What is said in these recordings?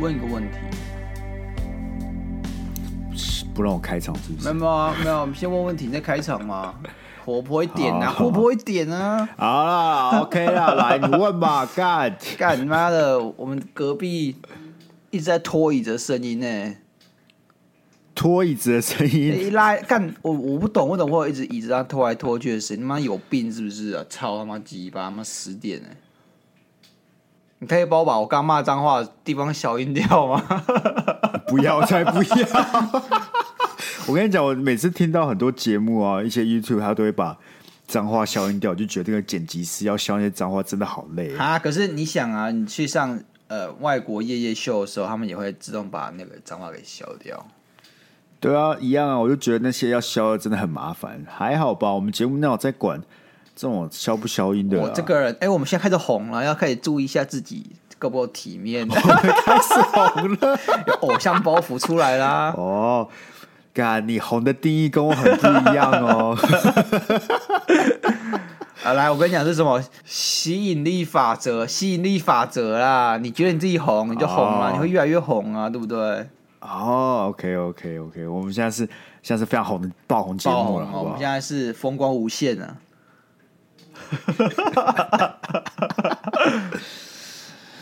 问一个问题，不让我开场是不是？没有啊，没有，先问问题再开场嘛，活泼一点啊，活泼一点啊。好啦，OK 啦，来你问吧，干。干你妈的，我们隔壁一直在拖椅子的声音呢，拖椅子的声音，一拉干我我不懂，为什么会一直椅子上拖来拖去的声音？你妈有病是不是啊？操他妈鸡巴，他妈十点呢。你可以帮我把我刚骂脏话的地方消音掉吗？不要，才不要！我跟你讲，我每次听到很多节目啊，一些 YouTube 他都会把脏话消音掉，就觉得那个剪辑师要消那些脏话真的好累啊！可是你想啊，你去上呃外国夜夜秀的时候，他们也会自动把那个脏话给消掉。对啊，一样啊！我就觉得那些要消的真的很麻烦。还好吧，我们节目那我在管。这种消不消音的，我这个人，哎，我们现在开始红了，要开始注意一下自己够不够体面。我们 开始红了，有 偶像包袱出来啦。哦，干，你红的定义跟我很不一样哦。啊，来，我跟你讲是什么吸引力法则？吸引力法则啦！你觉得你自己红，你就红了，哦、你会越来越红啊，对不对？哦，OK，OK，OK，我们现在是现在是非常红的爆红节目了，好不好？我们现在是风光无限啊。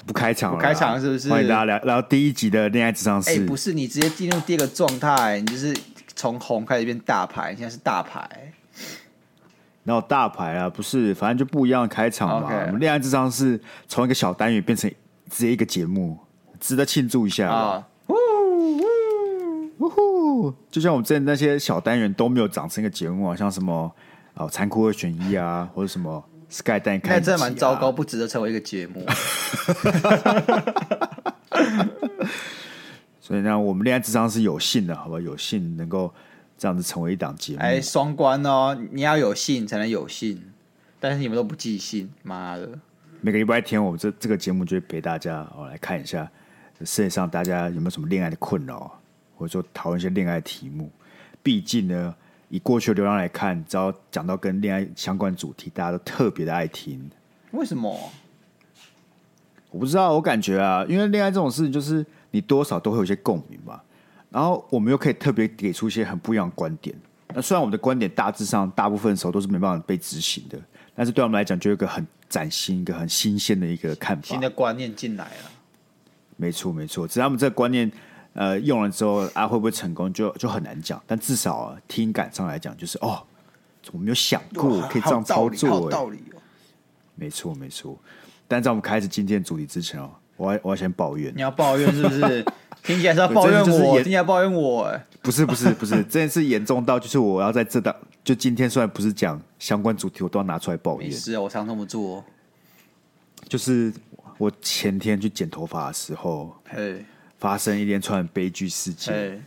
不开场，不开场是不是？欢迎大家来来到第一集的恋爱智商是。哎，不是，你直接进入第二个状态，你就是从红开始变大牌，现在是大牌。然后大牌啊，不是，反正就不一样的开场嘛。Okay. 我们恋爱智商是从一个小单元变成直接一个节目，值得庆祝一下啊！就像我们之前那些小单元都没有长成一个节目啊，像什么。哦，残酷二选一啊，或者什么 Sky 带你看，那真的蛮糟糕，不值得成为一个节目。所以呢，我们恋爱智商是有幸的，好吧？有幸能够这样子成为一档节目。哎，双关哦，你要有幸才能有幸，但是你们都不记性，妈的！每个礼拜天，我们这这个节目就会陪大家哦来看一下世界上大家有没有什么恋爱的困扰，或者说讨论一些恋爱题目。毕竟呢。以过去的流量来看，只要讲到跟恋爱相关主题，大家都特别的爱听。为什么？我不知道，我感觉啊，因为恋爱这种事情，就是你多少都会有一些共鸣吧。然后我们又可以特别给出一些很不一样的观点。那虽然我们的观点大致上大部分时候都是没办法被执行的，但是对我们来讲，就有一个很崭新、一个很新鲜的一个看法、新的观念进来了。没错，没错，只要我们这个观念。呃，用了之后啊，会不会成功就就很难讲。但至少啊，听感上来讲，就是哦，我没有想过可以这样操作，有道理哦。没错，没错。但在我们开始今天的主题之前哦，我要我要先抱怨。你要抱怨是不是？听起来是要抱怨我，听起来抱怨我。哎，不是不是不是，这件事严重到就是我要在这档，就今天虽然不是讲相关主题，我都要拿出来抱怨。是啊，我常这么做。就是我前天去剪头发的时候，嘿。发生一连串悲剧事件，欸，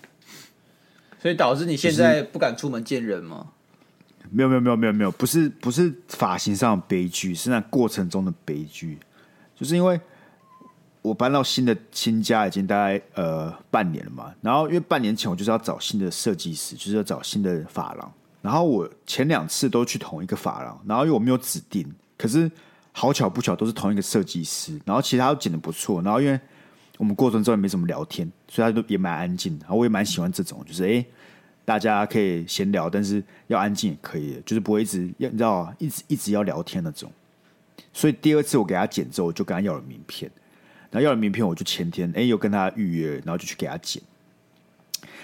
所以导致你现在不敢出门见人吗？没有没有没有没有没有，不是不是发型上的悲剧，是那过程中的悲剧。就是因为我搬到新的新家已经大概呃半年了嘛，然后因为半年前我就是要找新的设计师，就是要找新的发廊，然后我前两次都去同一个发廊，然后因为我没有指定，可是好巧不巧都是同一个设计师，然后其他都剪的不错，然后因为。我们过程中也没怎么聊天，所以他都也蛮安静。然后我也蛮喜欢这种，就是哎，大家可以闲聊，但是要安静也可以，就是不会一直要你知道一直一直要聊天那种。所以第二次我给他剪之后，我就跟他要了名片。然后要了名片，我就前天哎又跟他预约，然后就去给他剪。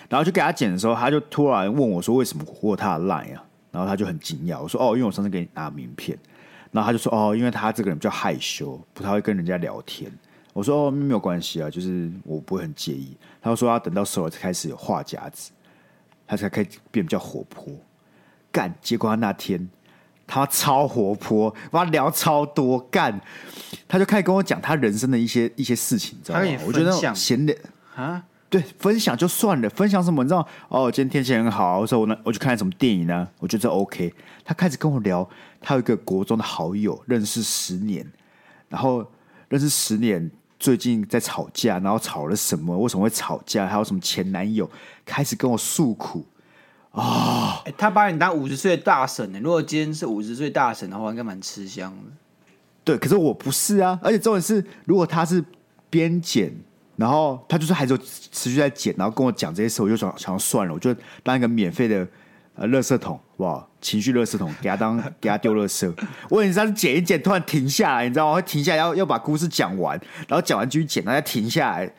然后就给他剪的时候，他就突然问我说：“为什么我他的 line 啊？”然后他就很惊讶，我说：“哦，因为我上次给你拿名片。”然后他就说：“哦，因为他这个人比较害羞，不太会跟人家聊天。”我说哦，没有关系啊，就是我不会很介意。他说他等到时候才开始有话匣子，他才开始变比较活泼。干，结果他那天他超活泼，跟他聊超多干，他就开始跟我讲他人生的一些一些事情，你知道吗？我觉得闲的啊，对，分享就算了，分享什么？你知道哦，今天天气很好，我说我呢，我去看什么电影呢？我觉得这 OK。他开始跟我聊，他有一个国中的好友，认识十年，然后认识十年。最近在吵架，然后吵了什么？为什么会吵架？还有什么前男友开始跟我诉苦啊？欸，他把你当五十岁的大神呢？如果今天是五十岁大神的话，应该蛮吃香的。对，可是我不是啊，而且重点是，如果他是边剪，然后他就是还是持续在剪，然后跟我讲这些事，我就想想算了，我就当一个免费的呃垃圾桶，哇，情绪垃圾桶，给他当给他丢垃圾。我以为他是剪一剪，突然停下来，你知道吗？会停下来要要把故事讲完，然后讲完继续剪，然后再停下来，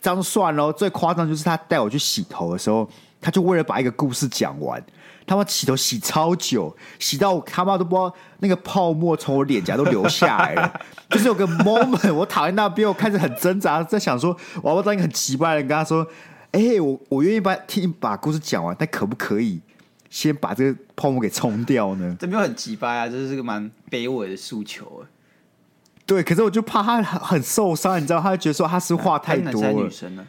这样算喽。最夸张就是他带我去洗头的时候，他就为了把一个故事讲完。他妈洗头洗超久，洗到我他妈都不知道那个泡沫从我脸颊都流下来了。就是有个 moment，我躺在那边，我开始很挣扎，在想说，我要不要当一个很奇怪的人跟他说：“哎、我我愿意把听把故事讲完，但可不可以先把这个泡沫给冲掉呢？”这没有很奇葩啊，这是个蛮卑微的诉求。对，可是我就怕他很很受伤，你知道，他就觉得说他是话太多了。女生呢？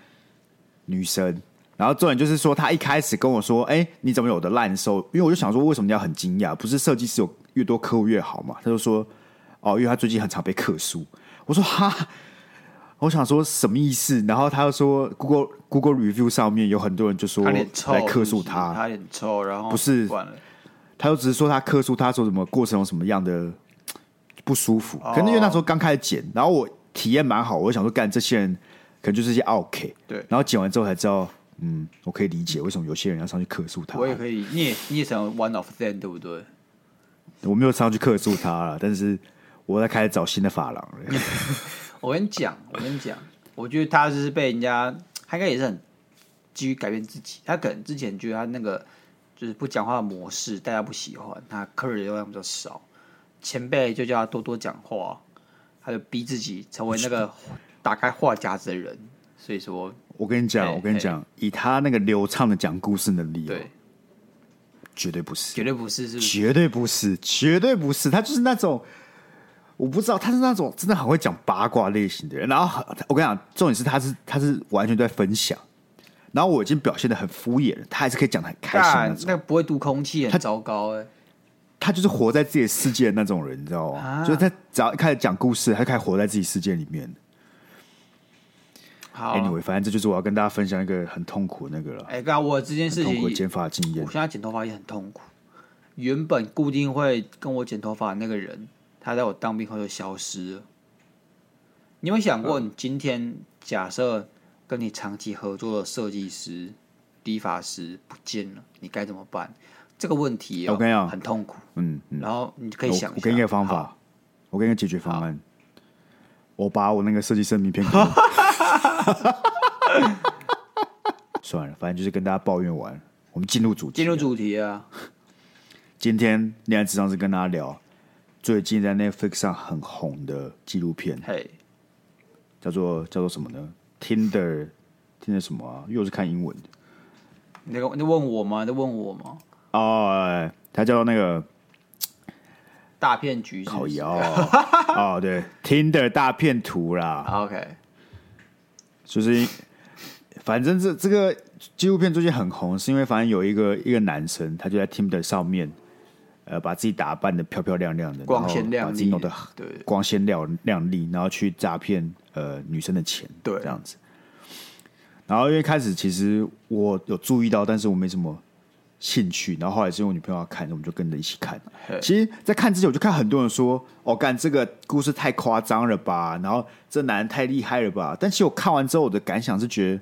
女生。然后重点就是说，他一开始跟我说：“哎，你怎么有的烂收？”因为我就想说，为什么你要很惊讶？不是设计师有越多客户越好嘛？他就说：“哦，因为他最近很常被客诉。”我说：“哈，我想说什么意思？”然后他又说：“Google Google Review 上面有很多人就说来克诉他，他很臭，然后不是，他就只是说他克诉，他说什么过程有什么样的 不舒服。可能因为那时候刚开始剪，然后我体验蛮好，我就想说，干这些人可能就是一些 OK。对，然后剪完之后才知道。嗯，我可以理解为什么有些人要上去克诉他。我也可以，你也你也想 one of them，对不对？我没有上去克诉他了，但是我在开始找新的发廊。我跟你讲，我跟你讲，我觉得他就是被人家，他应该也是很急于改变自己。他可能之前觉得他那个就是不讲话的模式，大家不喜欢，他客人流量比较少，前辈就叫他多多讲话，他就逼自己成为那个打开话匣子的人。所以说。我跟你讲，我跟你讲，以他那个流畅的讲故事能力，对，绝对不是，绝对不是，是绝对不是，绝对不是，他就是那种，我不知道，他是那种真的很会讲八卦类型的人。然后我跟你讲，重点是他是他是完全在分享，然后我已经表现的很敷衍了，他还是可以讲的很开心那种。那个不会读空气，很糟糕哎。他就是活在自己的世界的那种人，你知道吗？啊、就是他只要一开始讲故事，他就开始活在自己世界里面。好，Anyway，反正这就是我要跟大家分享一个很痛苦的那个了。哎，刚刚我这件事情，痛苦的剪发经验。我现在剪头发也很痛苦。原本固定会跟我剪头发的那个人，他在我当兵后就消失了。你有没有想过，你今天假设跟你长期合作的设计师、理发师不见了，你该怎么办？这个问题我跟你讲很痛苦。嗯，嗯，然后你可以想，我给你一个方法，我给你个解决方案。我把我那个设计师名片给你。算了，反正就是跟大家抱怨完，我们进入主题。进入主题啊！今天恋爱智商是跟大家聊最近在 Netflix 上很红的纪录片，嘿、叫做叫做什么呢？Tinder，Tinder 什么啊？又是看英文的。你你问我吗？你问我吗？哦，他叫做那个。大骗局是是，靠腰 哦，对，Tinder 大骗图啦。OK，就是反正这这个纪录片最近很红，是因为反正有一个一个男生，他就在 Tinder 上面，呃，把自己打扮的漂漂亮亮的，光鲜亮丽，把自己弄得对光鲜亮亮丽，然后去诈骗呃女生的钱，对，这样子。然后因为开始其实我有注意到，但是我没什么。兴趣，然后后来是因为我女朋友要看，我们就跟着一起看。其实，在看之前，我就看很多人说：“哦，干这个故事太夸张了吧？”然后这男人太厉害了吧？但其实我看完之后，我的感想是觉得，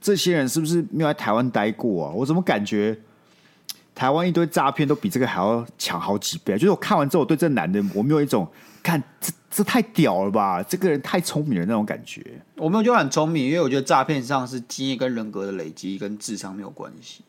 这些人是不是没有在台湾待过啊？我怎么感觉台湾一堆诈骗都比这个还要强好几倍？就是我看完之后，我对这男的我没有一种看这这太屌了吧？这个人太聪明了那种感觉。我没有觉得很聪明，因为我觉得诈骗上是经验跟人格的累积，跟智商没有关系。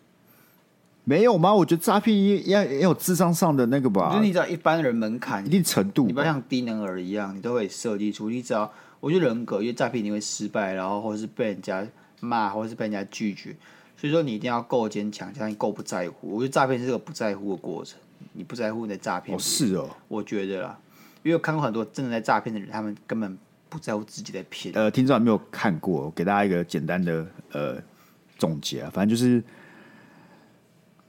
没有吗？我觉得诈骗也要也有智商上的那个吧。就是你只要一般人门槛一定程度，你不要像低能儿一样，你都会设计出。你只要我觉得人格，因为诈骗你会失败，然后或者是被人家骂，或者是被人家拒绝。所以说你一定要够坚强，加上你够不在乎。我觉得诈骗是个不在乎的过程，你不在乎你的诈骗。哦，是哦，我觉得啦，因为我看过很多真的在诈骗的人，他们根本不在乎自己在骗。呃，听众还没有看过，我给大家一个简单的呃总结啊，反正就是。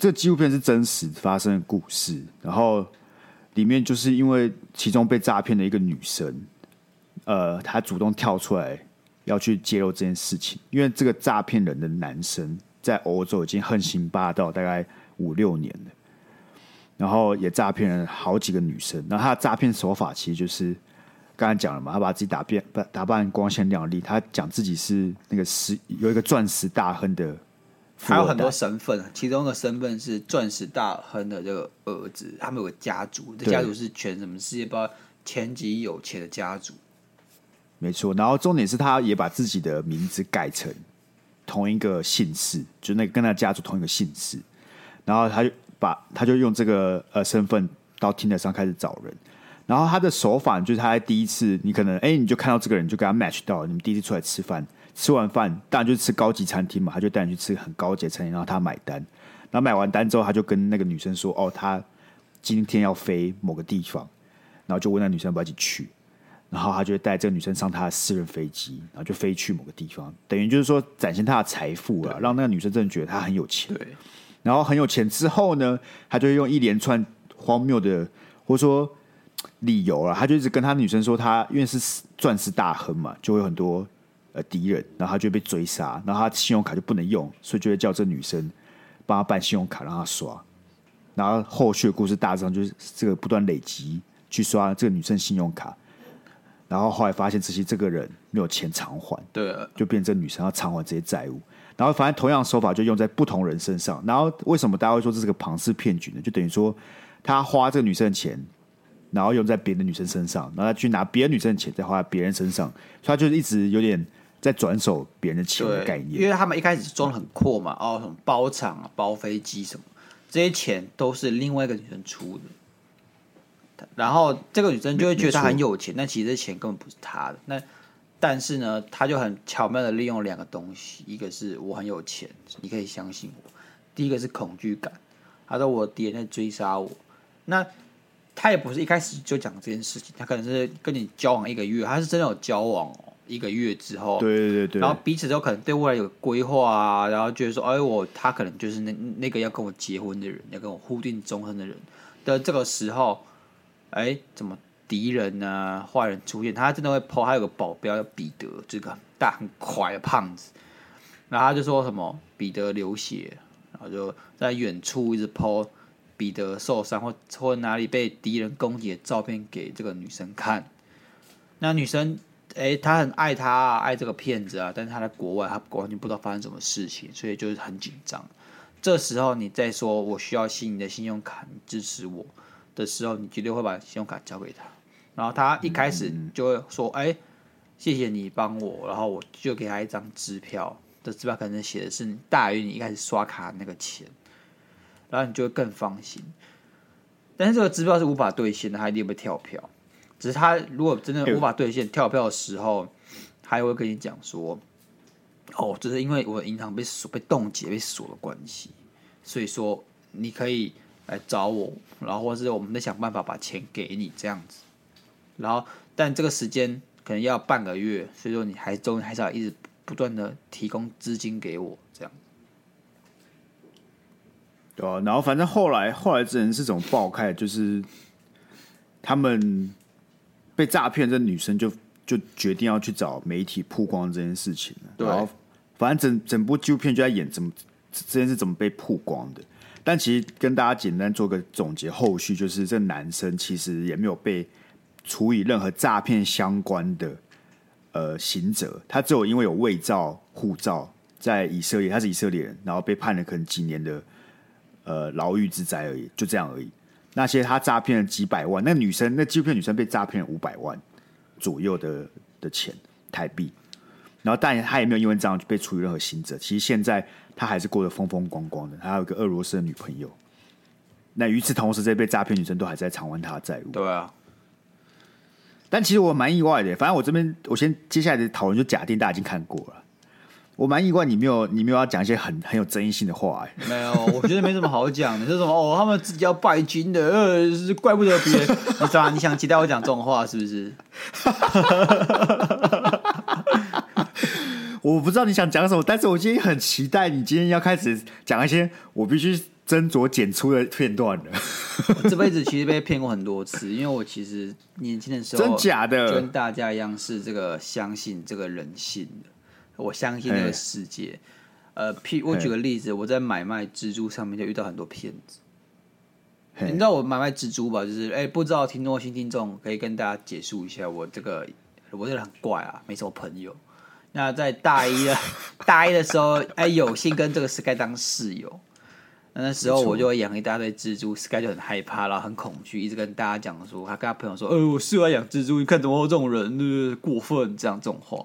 这纪录片是真实发生的故事，然后里面就是因为其中被诈骗的一个女生，呃，她主动跳出来要去揭露这件事情，因为这个诈骗人的男生在欧洲已经横行霸道大概五六年了，然后也诈骗了好几个女生。然后他的诈骗手法其实就是刚才讲了嘛，他把自己打扮打扮光鲜亮丽，他讲自己是那个石有一个钻石大亨的，还有很多身份，其中一个身份是钻石大亨的这个儿子，他们有个家族，这家族是全什么世界不知道前几有钱的家族。没错，然后重点是他也把自己的名字改成同一个姓氏，就那个跟他家族同一个姓氏，然后他就把他就用这个呃身份到天台上开始找人，然后他的手法就是他在第一次你可能哎你就看到这个人就跟他 match 到，你们第一次出来吃饭，吃完饭当然就是吃高级餐厅嘛，他就带你去吃很高级的餐厅，然后他买单，然后买完单之后他就跟那个女生说哦他今天要飞某个地方，然后就问那女生要不要一起去。然后他就会带这个女生上他的私人飞机，然后就飞去某个地方，等于就是说展现他的财富啊，让那个女生真的觉得他很有钱。对。然后很有钱之后呢，他就会用一连串荒谬的或者说理由啊，他就一直跟他女生说他，因为是钻石大亨嘛，就会有很多呃敌人，然后他就被追杀，然后他信用卡就不能用，所以就会叫这女生帮他办信用卡让他刷。然后后续的故事大致上就是这个不断累积去刷这个女生信用卡。然后后来发现，这些这个人没有钱偿还，对，就变成女生要偿还这些债务。然后反正同样的手法就用在不同人身上。然后为什么大家会说这是个庞氏骗局呢？就等于说他花这个女生的钱，然后用在别的女生身上，然后他去拿别的女生的钱再花在别人身上，所以他就是一直有点在转手别人的钱的概念。因为他们一开始装的很阔嘛，哦，什么包场啊、包飞机什么，这些钱都是另外一个女生出的。然后这个女生就会觉得她很有钱，但其实这钱根本不是她的。那但是呢，她就很巧妙的利用两个东西，一个是我很有钱，你可以相信我；第一个是恐惧感，她说我敌人在追杀我。那她也不是一开始就讲这件事情，她可能是跟你交往一个月，她是真的有交往哦，一个月之后，对对对，然后彼此都可能对未来有规划啊，然后觉得说，哎，我他可能就是那那个要跟我结婚的人，要跟我互定终身的人的这个时候。哎，怎么敌人呢、坏人出现，他真的会抛。他有个保镖叫彼得，这个很大很快的胖子。然后他就说什么彼得流血，然后就在远处一直抛彼得受伤或或哪里被敌人攻击的照片给这个女生看。那女生哎，她很爱他、啊，爱这个骗子啊，但是他在国外，他完全不知道发生什么事情，所以就是很紧张。这时候你再说我需要新的信用卡，你支持我。的时候，你绝对会把信用卡交给他，然后他一开始就会说：“哎、嗯，谢谢你帮我。”然后我就给他一张支票，这支票可能写的是大于你一开始刷卡那个钱，然后你就会更放心。但是这个支票是无法兑现的，他一定会跳票。只是他如果真的无法兑现跳票的时候，他还会跟你讲说：“哦，这是因为我的银行被锁、被冻结、被锁的关系，所以说你可以。”来找我，然后或是我们再想办法把钱给你这样子，然后但这个时间可能要半个月，所以说你还终还是要一直不断的提供资金给我这样，对啊，然后反正后来后来这人是怎么爆开，就是他们被诈骗，这女生就就决定要去找媒体曝光这件事情了。对，然后反正整整部纪录片就在演怎么这件事怎么被曝光的。但其实跟大家简单做个总结，后续就是这男生其实也没有被处以任何诈骗相关的呃刑责，他只有因为有伪造护照在以色列，他是以色列人，然后被判了可能几年的呃牢狱之灾而已，就这样而已。那些他诈骗了几百万，那女生那纪录片女生被诈骗了五百万左右的的钱台币，然后但他也没有因为这样被处以任何刑责。其实现在。他还是过得风风光光的，他还有个俄罗斯的女朋友。那与此同时，这被诈骗女生都还在偿还他的债务。对啊，但其实我蛮意外的。反正我这边，我先接下来的讨论就假定大家已经看过了。我蛮意外，你没有，你没有要讲一些很很有争议性的话。哎，没有，我觉得没什么好讲的。是什么？哦，他们自己要拜金的，呃，怪不得别人。你啥？你想期待我讲这种话是不是？我不知道你想讲什么，但是我今天很期待你今天要开始讲一些我必须斟酌剪出的片段了。我这辈子其实被骗过很多次，因为我其实年轻的时候真假的跟大家一样是这个相信这个人性的，我相信这个世界。呃，譬我举个例子，我在买卖蜘蛛上面就遇到很多骗子。你知道我买卖蜘蛛吧？就是哎、欸，不知道听众新听众可以跟大家解释一下，我这个我这个人很怪啊，没什么朋友。那在大一的 大一的时候，哎、欸，有幸跟这个 Sky 当室友。那那时候我就养一大堆蜘蛛，Sky 就很害怕，然后很恐惧，一直跟大家讲说，他跟他朋友说，哎、欸，我室友爱养蜘蛛，你看怎么会这种人，就是过分这样这种话。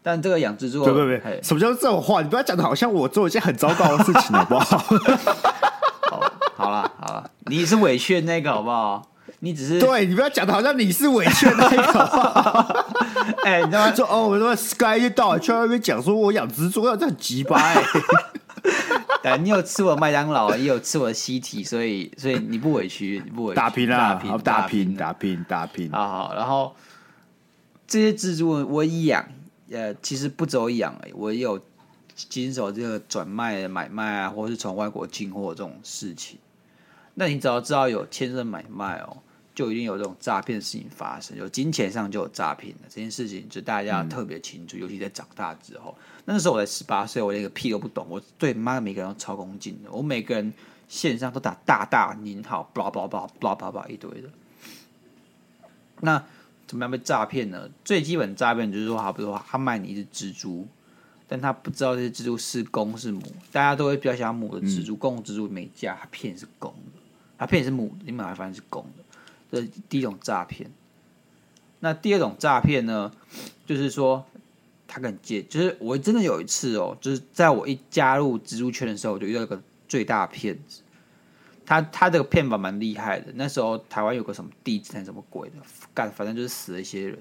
但这个养蜘蛛，对对对，什么叫这种话？你不要讲的好像我做一件很糟糕的事情，好不好？好，好了好了，你是委屈的那个，好不好？你只是对你不要讲的好像你是委屈的那个。哎、欸，你知道吗？说哦，我说 Sky 就到去那边讲说我养蜘蛛要这样鸡巴。哎，对，你有吃我麦当劳，也有吃我的西体，所以所以你不委屈，你不委屈，打拼啦，打拼打拼打拼打拼。好好，然后这些蜘蛛我养。呃，其实不只有养哎，我也有经手这个转卖、买卖啊，或是从外国进货这种事情。那你只要知道有牵涉买卖哦，就一定有这种诈骗的事情发生，有金钱上就有诈骗的这件事情，就大家要特别清楚。嗯、尤其在长大之后，那时候我才十八岁，我连个屁都不懂，我对妈每个人都超恭敬的，我每个人线上都打大大您好，巴拉巴拉巴拉巴拉一堆的。那。怎么样被诈骗呢？最基本诈骗就是说，好比如说他卖你一只蜘蛛，但他不知道这些蜘蛛是公是母，大家都会比较想要母的蜘蛛，嗯、公蜘蛛没价，他骗你是公的，他骗你是母的，你买来发现是公的，这第一种诈骗。那第二种诈骗呢，就是说他跟你借，就是我真的有一次哦，就是在我一加入蜘蛛圈的时候，我就遇到一个最大骗子。他他这个骗法蛮厉害的，那时候台湾有个什么地震什么鬼的，干反正就是死了一些人，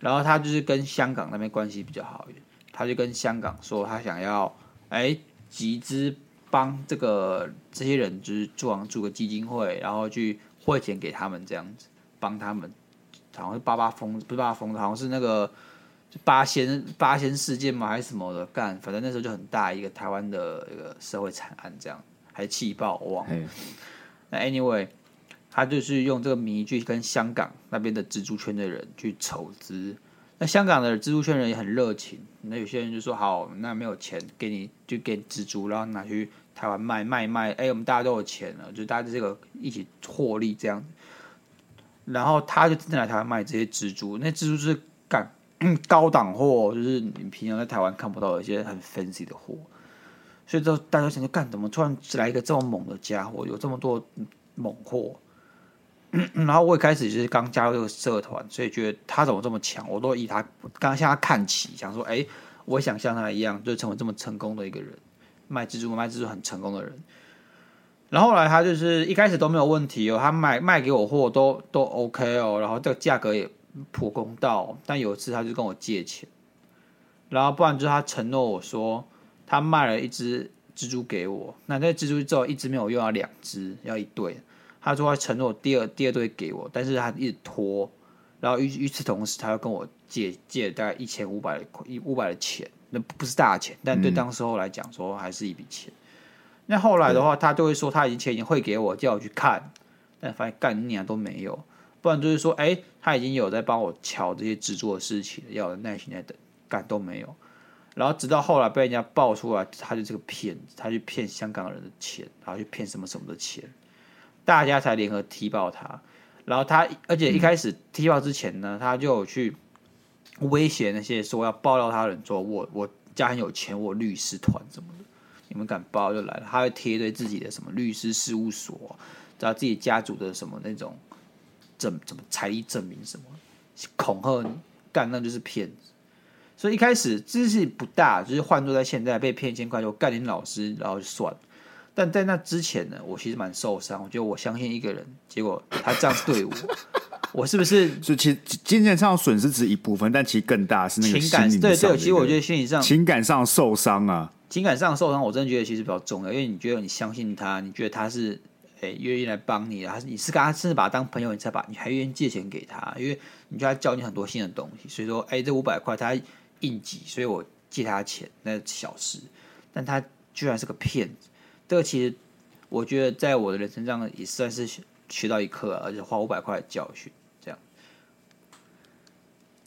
然后他就是跟香港那边关系比较好一点，他就跟香港说他想要哎集资帮这个这些人就是做住个基金会，然后去汇钱给他们这样子帮他们，好像是八八风不是八八风，好像是那个八仙八仙事件嘛还是什么的干，反正那时候就很大一个台湾的一个社会惨案这样。还气爆，我忘了。那 anyway，他就是用这个名义去跟香港那边的蜘蛛圈的人去筹资。那香港的蜘蛛圈人也很热情。那有些人就说：“好，那没有钱给你，就给蜘蛛，然后拿去台湾卖卖卖。哎，我们大家都有钱了，就大家这个一起获利这样。然后他就真的来台湾卖这些蜘蛛。那蜘蛛是干 高档货，就是你平常在台湾看不到的一些很 fancy 的货。所以，就大家想，就干怎么突然来一个这么猛的家伙，有这么多猛货？然后我一开始就是刚加入这个社团，所以觉得他怎么这么强，我都以他刚向他看齐，想说，哎，我想像他一样，就成为这么成功的一个人，卖蜘蛛卖蜘蛛很成功的人。然后后来他就是一开始都没有问题哦，他卖卖给我货都都 OK 哦，然后这个价格也普公道。但有一次他就跟我借钱，然后不然就是他承诺我说。他卖了一只蜘蛛给我，那那蜘蛛之后一只没有用，要两只，要一对。他说他承诺第二第二对给我，但是他一直拖，然后与与此同时，他又跟我借借大概一千五百块一五百的钱，那不是大钱，但对当时候来讲说还是一笔钱。嗯、那后来的话，他就会说他已经钱已经汇给我，叫我去看，但发现干你啊都没有，不然就是说，哎、欸，他已经有在帮我瞧这些制作的事情，要耐心在等，干都没有。然后直到后来被人家爆出来，他就是个骗子，他去骗香港人的钱，然后去骗什么什么的钱，大家才联合踢爆他。然后他，而且一开始踢爆之前呢，他就有去威胁那些说要爆料他人，说我我家很有钱，我律师团什么的，你们敢爆就来了。他会贴一堆自己的什么律师事务所，找自己家族的什么那种证，怎么财力证明什么，恐吓你，干那就是骗子。所以一开始知识不大，就是换作在现在被骗一千块就干点老师，然后就算了。但在那之前呢，我其实蛮受伤。我觉得我相信一个人，结果他这样对我，我是不是？所以其实金钱上损失只一部分，但其实更大是那个情感。对对，其实我觉得心理上、情感上受伤啊，情感上受伤，我真的觉得其实比较重要，因为你觉得你相信他，你觉得他是诶愿意来帮你，还是你是跟他甚至把他当朋友，你才把你还愿意借钱给他，因为你觉得他教你很多新的东西。所以说，哎，这五百块他。应急，所以我借他钱，那是小事，但他居然是个骗子。这个其实我觉得在我的人生上也算是学到一课，而且花五百块的教训。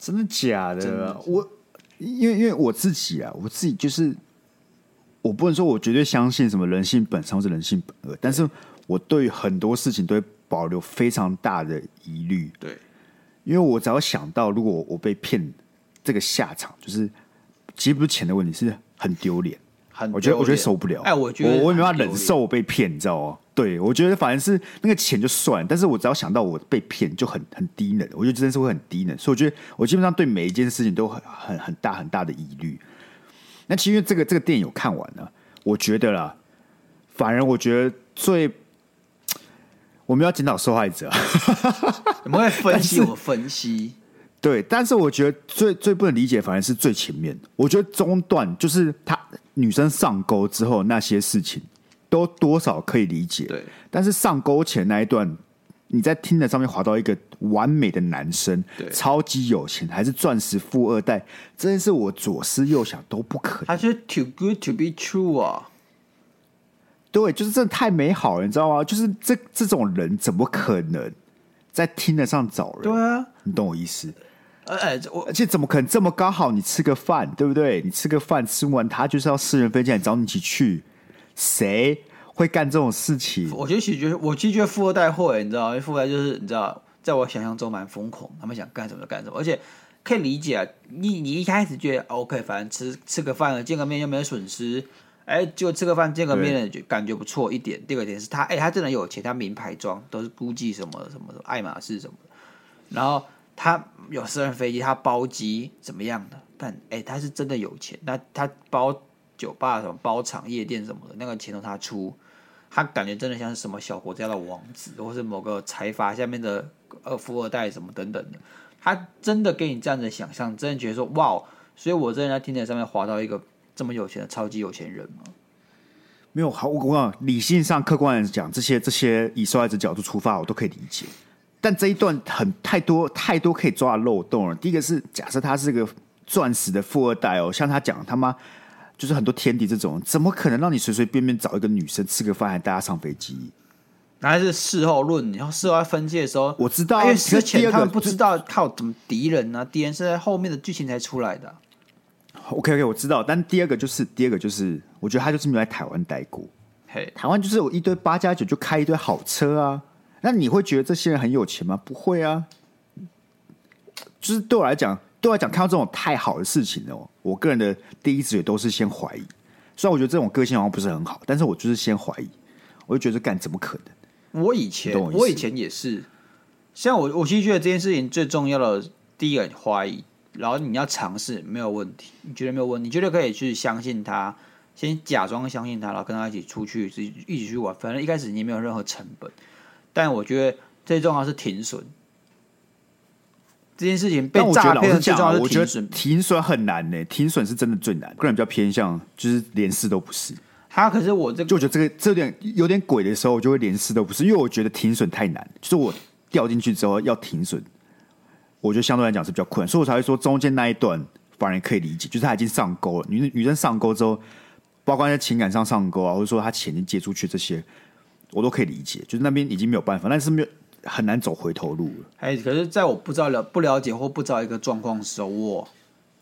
真的假的？的我因为因为我自己啊，我自己就是我不能说我绝对相信什么人性本善或是人性本恶，但是我对很多事情都会保留非常大的疑虑。对，因为我只要想到如果我被骗，这个下场就是其实不是钱的问题，是很丢脸。很我觉得我觉得受不了。哎，我觉得我我也没办法忍受我被骗，你知道吗？对，我觉得反而是那个钱就算，但是我只要想到我被骗，就很很低能。我觉得真的是会很低能，所以我觉得我基本上对每一件事情都很很很大很大的疑虑。那其实这个这个电影有看完了，我觉得啦，反而我觉得最我们要检讨受害者，我们会分 析，我们分析。对，但是我觉得最最不能理解，反而是最前面。我觉得中段就是他女生上钩之后那些事情，都多少可以理解。对，但是上钩前那一段，你在听的上面滑到一个完美的男生，对，超级有钱，还是钻石富二代，这件事我左思右想都不可能。他是 too good to be true 啊。对，就是真的太美好了，你知道吗？就是这这种人怎么可能在听得上找人？对啊，你懂我意思？哎，我而且怎么可能这么刚好？你吃个饭，对不对？你吃个饭，吃完他就是要私人飞机来找你一起去，谁会干这种事情？我觉得其实我其实觉得富二代会，你知道，因为富二代就是你知道，在我想象中蛮疯狂，他们想干什么就干什么，而且可以理解啊。你你一开始觉得 OK，反正吃吃个饭了，见个面又没有损失，哎，就吃个饭见个面就感觉不错一点。第二个点是他，哎，他真的有钱，他名牌装都是 GUCCI 什么什么，爱马仕什么的，然后。他有私人飞机，他包机怎么样的？但哎、欸，他是真的有钱。那他包酒吧什么，包场夜店什么的，那个钱都他出。他感觉真的像是什么小国家的王子，或是某个财阀下面的呃富二代什么等等的。他真的给你这样的想象，真的觉得说哇，所以我真的在听台上面划到一个这么有钱的超级有钱人吗？没有，好，我跟你讲，理性上客观来讲，这些这些以受害者角度出发，我都可以理解。但这一段很太多太多可以抓漏洞了。第一个是假设他是个钻石的富二代哦，像他讲他妈就是很多天敌这种，怎么可能让你随随便便找一个女生吃个饭还带她上飞机？那还是事后论，然后事后分界的时候，我知道，因为之前他们不知道靠怎么敌人呢、啊？敌人是在后面的剧情才出来的、啊。OK OK，我知道。但第二个就是第二个就是，我觉得他就是没有在台湾待过。嘿，台湾就是有一堆八加九就开一堆好车啊。那你会觉得这些人很有钱吗？不会啊，就是对我来讲，对我来讲，看到这种太好的事情哦，我个人的第一直觉都是先怀疑。虽然我觉得这种个性好像不是很好，但是我就是先怀疑，我就觉得干怎么可能？我以前我，我以前也是，像我，我其实觉得这件事情最重要的第一个怀疑，然后你要尝试没有问题，你觉得没有问题，你觉得可以去相信他，先假装相信他，然后跟他一起出去，一起去玩，反正一开始你没有任何成本。但我觉得最重要是停损，这件事情被诈骗最重要是停损。停损很难呢，停损是真的最难。个人比较偏向就是连试都不是。他可是我这个，就觉得这个这点有点鬼的时候，我就会连试都不是，因为我觉得停损太难。就是我掉进去之后要停损，我觉得相对来讲是比较困难，所以我才会说中间那一段反而可以理解，就是他已经上钩了。女女生上钩之后，包括在情感上上钩啊，或者说他钱已经借出去这些。我都可以理解，就是那边已经没有办法，但是没有很难走回头路了。哎，可是在我不知道了不了解或不知道一个状况的时候，我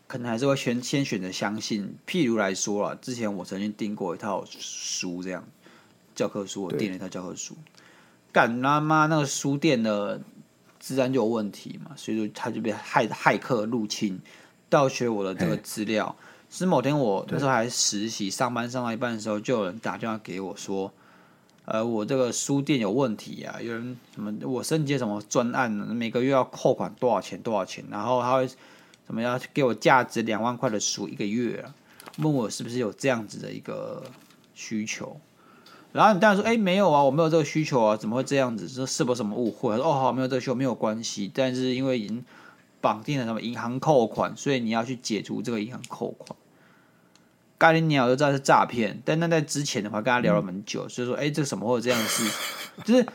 可能还是会先先选择相信。譬如来说了，之前我曾经订过一套书，这样教科书，我订了一套教科书，干他妈那个书店的治安就有问题嘛，所以说他就被骇骇客入侵，盗取我的这个资料。是某天我那时候还实习上班上到一半的时候，就有人打电话给我说。呃，我这个书店有问题啊，有人什么我升级什么专案，每个月要扣款多少钱多少钱，然后他会怎么样给我价值两万块的书一个月啊？问我是不是有这样子的一个需求？然后你当然说，哎，没有啊，我没有这个需求啊，怎么会这样子？说是不是什么误会？哦，好，没有这个需求没有关系，但是因为已经绑定了什么银行扣款，所以你要去解除这个银行扣款。咖喱鸟都知道是诈骗，但那在之前的话，跟他聊了蛮久，所以说，哎，这什么会有这样的事？就是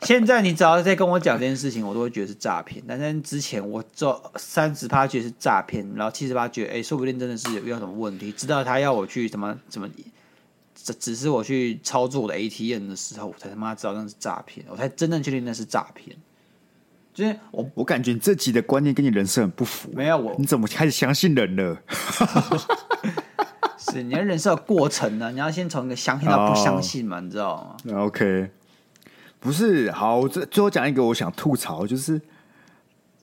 现在你只要在跟我讲这件事情，我都会觉得是诈骗。但在之前，我做三十八觉得是诈骗，然后七十八觉得，哎，说不定真的是有遇到什么问题。知道他要我去什么什么，只只是我去操作我的 ATM 的时候，我才他妈知道那是诈骗，我才真正确定那是诈骗。就是我，我感觉你这集的观念跟你人生很不符。没有我，你怎么开始相信人了？是你要人设过程呢，你要先从一个相信到不相信嘛，oh, 你知道吗？OK，不是，好，最最后讲一个我想吐槽，就是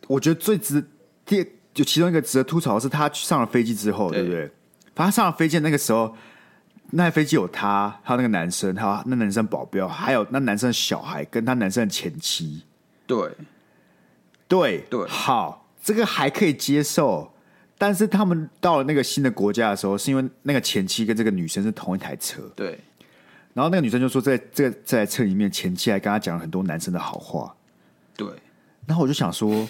我觉得最值第就其中一个值得吐槽的是他上了飞机之后，对，对不对？他上了飞机那个时候，那台飞机有他，还有那个男生，还有那男生保镖，还有那男生的小孩，跟他男生的前妻，对，对对，好，这个还可以接受。但是他们到了那个新的国家的时候，是因为那个前妻跟这个女生是同一台车。对。然后那个女生就说，在这个这台车里面，前妻还跟他讲了很多男生的好话。对。然后我就想说，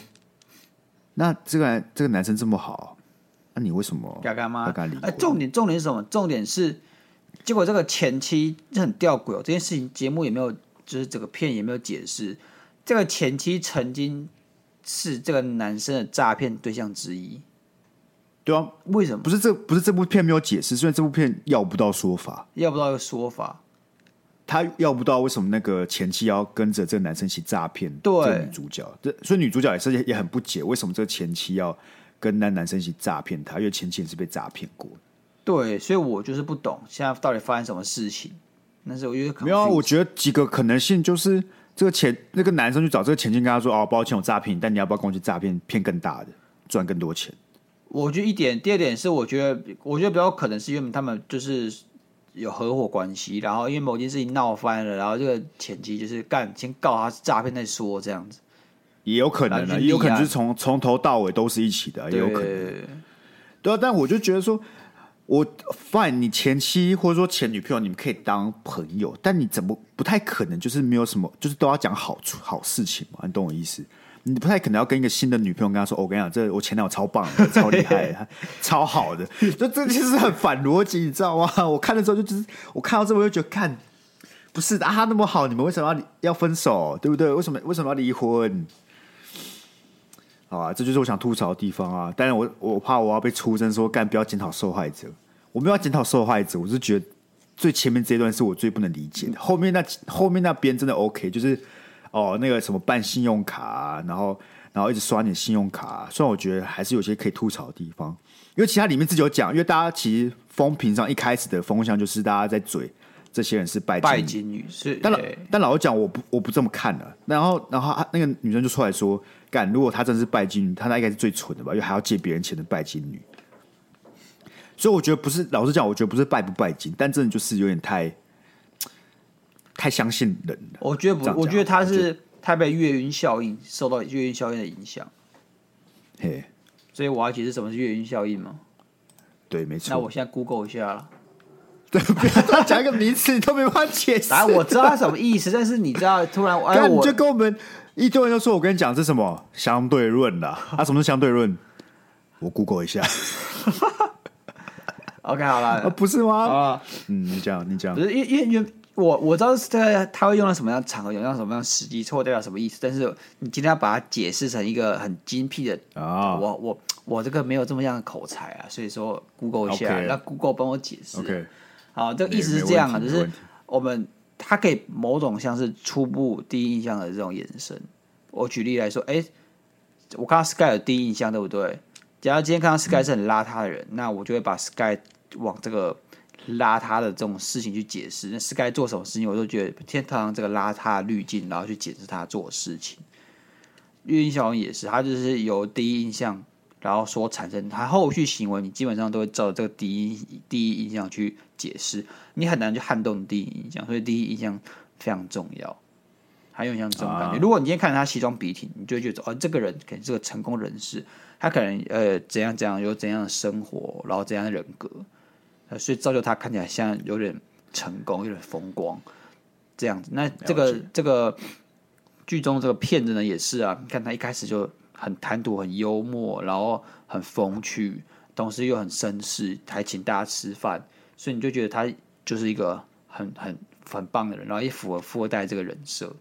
那这个这个男生这么好，那你为什么要跟他离婚？哎，重点重点是什么？重点是，结果这个前妻就很吊诡哦。这件事情节目也没有，就是这个片也没有解释。这个前妻曾经是这个男生的诈骗对象之一。对啊，为什么不是这不是这部片没有解释？虽然这部片要不到说法，要不到一个说法，他要不到为什么那个前妻要跟着这个男生一起诈骗这个女主角？这所以女主角也是也很不解，为什么这个前妻要跟那男生一起诈骗他？因为前妻也是被诈骗过。对，所以我就是不懂现在到底发生什么事情。但是我觉得没有啊，我觉得几个可能性就是这个前那个男生去找这个前妻，跟他说：“哦，抱歉，我诈骗你，但你要不要跟我去诈骗，骗更大的，赚更多钱？”我觉得一点，第二点是，我觉得，我觉得比较可能是因为他们就是有合伙关系，然后因为某件事情闹翻了，然后这个前妻就是干先告他诈骗再说这样子，也有可能啊，也有可能是从从头到尾都是一起的，啊，也有可能。对啊，但我就觉得说，我 fine，你前妻或者说前女朋友，你们可以当朋友，但你怎么不太可能就是没有什么，就是都要讲好处好事情嘛？你懂我意思？你不太可能要跟一个新的女朋友跟她说，哦，我跟你讲，这我前男友超棒的，超厉害，超好的，就这其实很反逻辑，你知道吗？我看的时候就就是我看到这，我就觉得看不是啊，他那么好，你们为什么要要分手？对不对？为什么为什么要离婚？好啊，这就是我想吐槽的地方啊！但是我我怕我要被出征说，干不要检讨受害者，我没有要检讨受害者，我是觉得最前面这一段是我最不能理解的，后面那后面那边真的 OK，就是。哦，那个什么办信用卡啊，然后然后一直刷你的信用卡啊，虽然我觉得还是有些可以吐槽的地方，因为其他里面自己有讲，因为大家其实风评上一开始的风向就是大家在嘴这些人是拜拜金女，是，但老但老实讲，我不我不这么看的。然后然后那个女生就出来说，干，如果她真的是拜金女，她那应该是最蠢的吧，因为还要借别人钱的拜金女。所以我觉得不是，老实讲，我觉得不是拜不拜金，但真的就是有点太。太相信人了，我觉得不，我觉得他是太被月晕效应受到月晕效应的影响。嘿，所以我要解释什么是月晕效应吗？对，没错。那我现在 Google 一下了。对，不要讲一个名词，你都没办法解释。啊，我知道他什么意思，但是你知道，突然 哎，我就跟我们一堆人就说，我跟你讲这是什么相对论的 啊？什么是相对论？我 Google 一下。OK，好了，啊，不是吗？啊，嗯，你讲，你讲，不是因因因为。我我知道是他他会用到什么样的场合，用到什么样的时机，错代表什么意思。但是你今天要把它解释成一个很精辟的啊，我我我这个没有这么样的口才啊，所以说 Google 一下让 Google 帮我解释。OK，好，这个意思是这样啊，就是我们它可以某种像是初步第一印象的这种延伸。我举例来说，哎，我看到 Sky 有第一印象对不对？假如今天看到 Sky 是很邋遢的人，嗯，那我就会把 Sky 往这个。邋遢的这种事情去解释，那是该做什么事情，我都觉得天堂这个邋遢滤镜，然后去解释他做的事情。月晕效应也是，他就是由第一印象，然后所产生他后续行为，你基本上都会照这个第一第一印象去解释，你很难去撼动第一印象，所以第一印象非常重要。还有像这种感觉，啊、如果你今天看他西装笔挺，你就会觉得哦，这个人可能是个成功人士，他可能呃怎样怎样有怎样的生活，然后怎样的人格。所以造就他看起来像有点成功、有点风光这样子。那这个这个剧中这个骗子呢，也是啊。你看他一开始就很谈吐、很幽默，然后很风趣，同时又很绅士，还请大家吃饭。所以你就觉得他就是一个很很很棒的人，然后也符合富二代这个人设。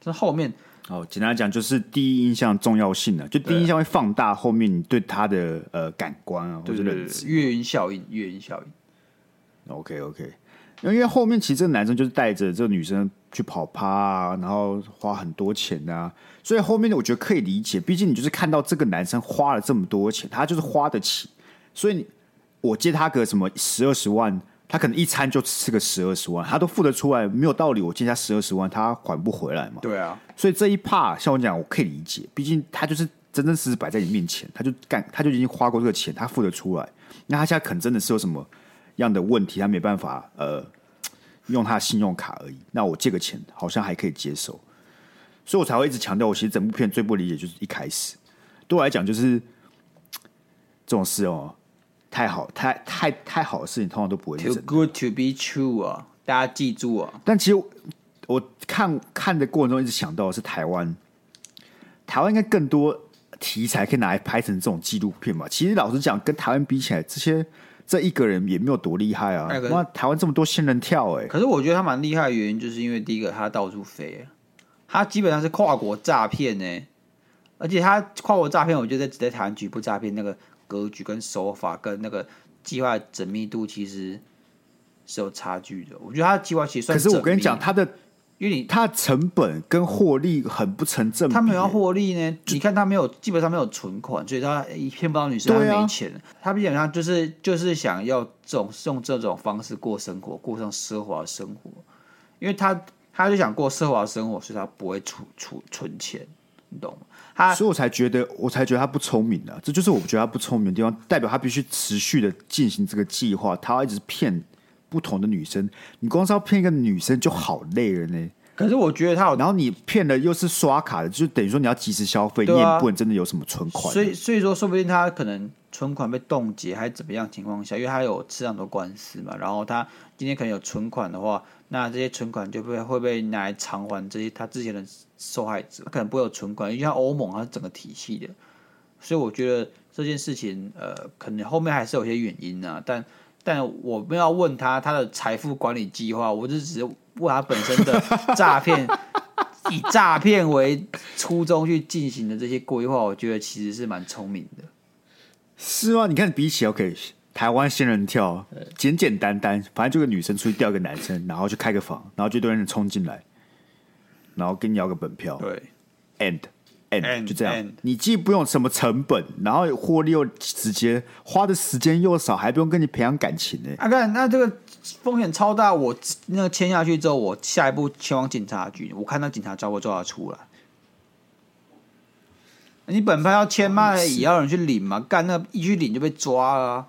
这后面哦，简单来讲就是第一印象重要性了，就第一印象会放大后面你对他的呃感官啊，或者认知。月晕效应，月晕效应。OK OK，因为后面其实这个男生就是带着这个女生去跑趴啊，然后花很多钱啊，所以后面的我觉得可以理解，毕竟你就是看到这个男生花了这么多钱，他就是花得起，所以你我借他个什么十二十万，他可能一餐就吃个十二十万，他都付得出来，没有道理我借他十二十万，他还不回来嘛？对啊，所以这一 part 像我讲，我可以理解，毕竟他就是真真实实摆在你面前，他就干，他就已经花过这个钱，他付得出来。那他现在可能真的是有什么样的问题，他没办法呃用他的信用卡而已。那我借个钱好像还可以接受，所以我才会一直强调，我其实整部片最不理解就是一开始，对我来讲就是这种事哦。太好，太太太好的事情，通常都不会是真的。Too good to be true 啊！大家记住啊！但其实我，我看看的过程中，一直想到的是台湾，台湾应该更多题材可以拿来拍成这种纪录片吧？其实老实讲，跟台湾比起来，这些这一个人也没有多厉害啊。那台湾这么多仙人跳，欸，哎，可是我觉得他蛮厉害的原因，就是因为第一个他到处飞，他基本上是跨国诈骗呢，而且他跨国诈骗，我觉得只在台湾局部诈骗那个。格局跟手法跟那个计划缜密度其实是有差距的。我觉得他的计划其实算，可是我跟你讲，他的因为你他成本跟获利很不成正比。他没有要获利呢，你看他没有，基本上没有存款，所以他骗不到女生，他没钱。啊、他基本上就是就是想要这种用这种方式过生活，过上奢华生活。因为他他就想过奢华生活，所以他不会储储存钱，你懂吗？他所以我才觉得，我才觉得他不聪明啊！这就是我觉得他不聪明的地方，代表他必须持续的进行这个计划，他要一直骗不同的女生。你光是要骗一个女生就好累了呢。可是我觉得他有，然后你骗的又是刷卡的，就等于说你要及时消费，啊、你也不能真的有什么存款。所以，所以说，说不定他可能存款被冻结，还是怎么样情况下，因为他有吃很多官司嘛。然后他今天可能有存款的话，那这些存款就被会被拿来偿还这些他之前的受害者，他可能不会有存款，因为像欧盟它是整个体系的。所以我觉得这件事情，呃，可能后面还是有些原因啊。但但我没有要问他他的财富管理计划，我就只是。问他本身的诈骗，以诈骗为初衷去进行的这些规划，我觉得其实是蛮聪明的。是吗？你看，比起 OK，台湾仙人跳，简简单单，反正就个女生出去钓个男生，然后去开个房，然后就一堆人冲进来，然后跟你要个本票，对，end。And, 就这样.你既不用什么成本，然后获利又直接，花的时间又少，还不用跟你培养感情呢。啊，看那这个风险超大，我那个签下去之后，我下一步前往警察局，我看到警察抓不抓得出来。你本票要签嘛，也要人去领嘛，干那一去领就被抓了啊。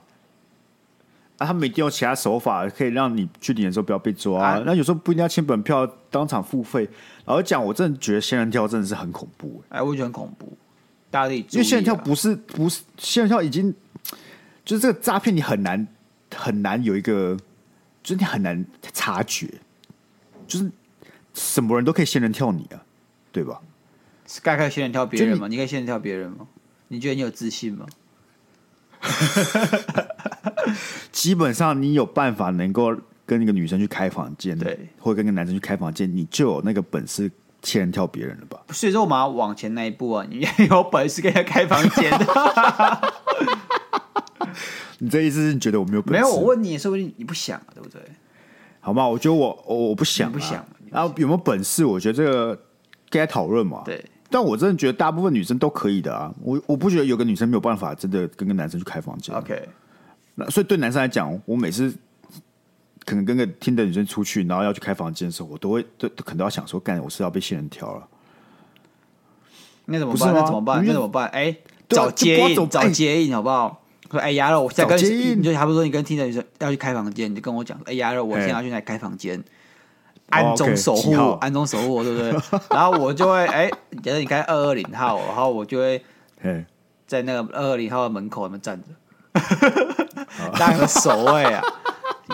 啊，他们一定有其他手法可以让你去领的时候不要被抓。啊，那有时候不一定要签本票，当场付费。老实讲，我真的觉得仙人跳真的是很恐怖。哎，我觉得很恐怖。大家因为仙人跳不是不是仙人跳，已经就是这个诈骗，你很难很难有一个，就是你很难察觉，就是什么人都可以仙人跳你啊，对吧？该可以仙人跳别人吗？你，你可以仙人跳别人吗？你觉得你有自信吗？基本上，你有办法能够跟一个女生去开房间，对，或者跟一个男生去开房间，你就有那个本事牵人跳别人了吧？所以说，我们要往前那一步啊，你有本事跟人家开房间。你这意思是你觉得我没有本事？没有，我问你，说不定你不想，对不对？好吗？我觉得我我我不想，不想。然后有没有本事？我觉得这个该讨论嘛。对。但我真的觉得大部分女生都可以的啊，我我不觉得有个女生没有办法真的跟个男生去开房间。OK，那所以对男生来讲，我每次可能跟个听的女生出去，然后要去开房间的时候，我都会都可能都要想说，干我是要被仙人跳了。那怎么办？那怎么办？那怎么办？哎，找接应，找接应好不好？说哎，鸭肉，我现在跟你，你就差不多，你跟听的女生要去开房间，你就跟我讲，哎，鸭肉，我现在要去那开房间。暗中守护，暗中守护，对不对？然后我就会，哎，假如你开二二零号，然后我就会在那个二二零号的门口那边站着，当个守卫啊。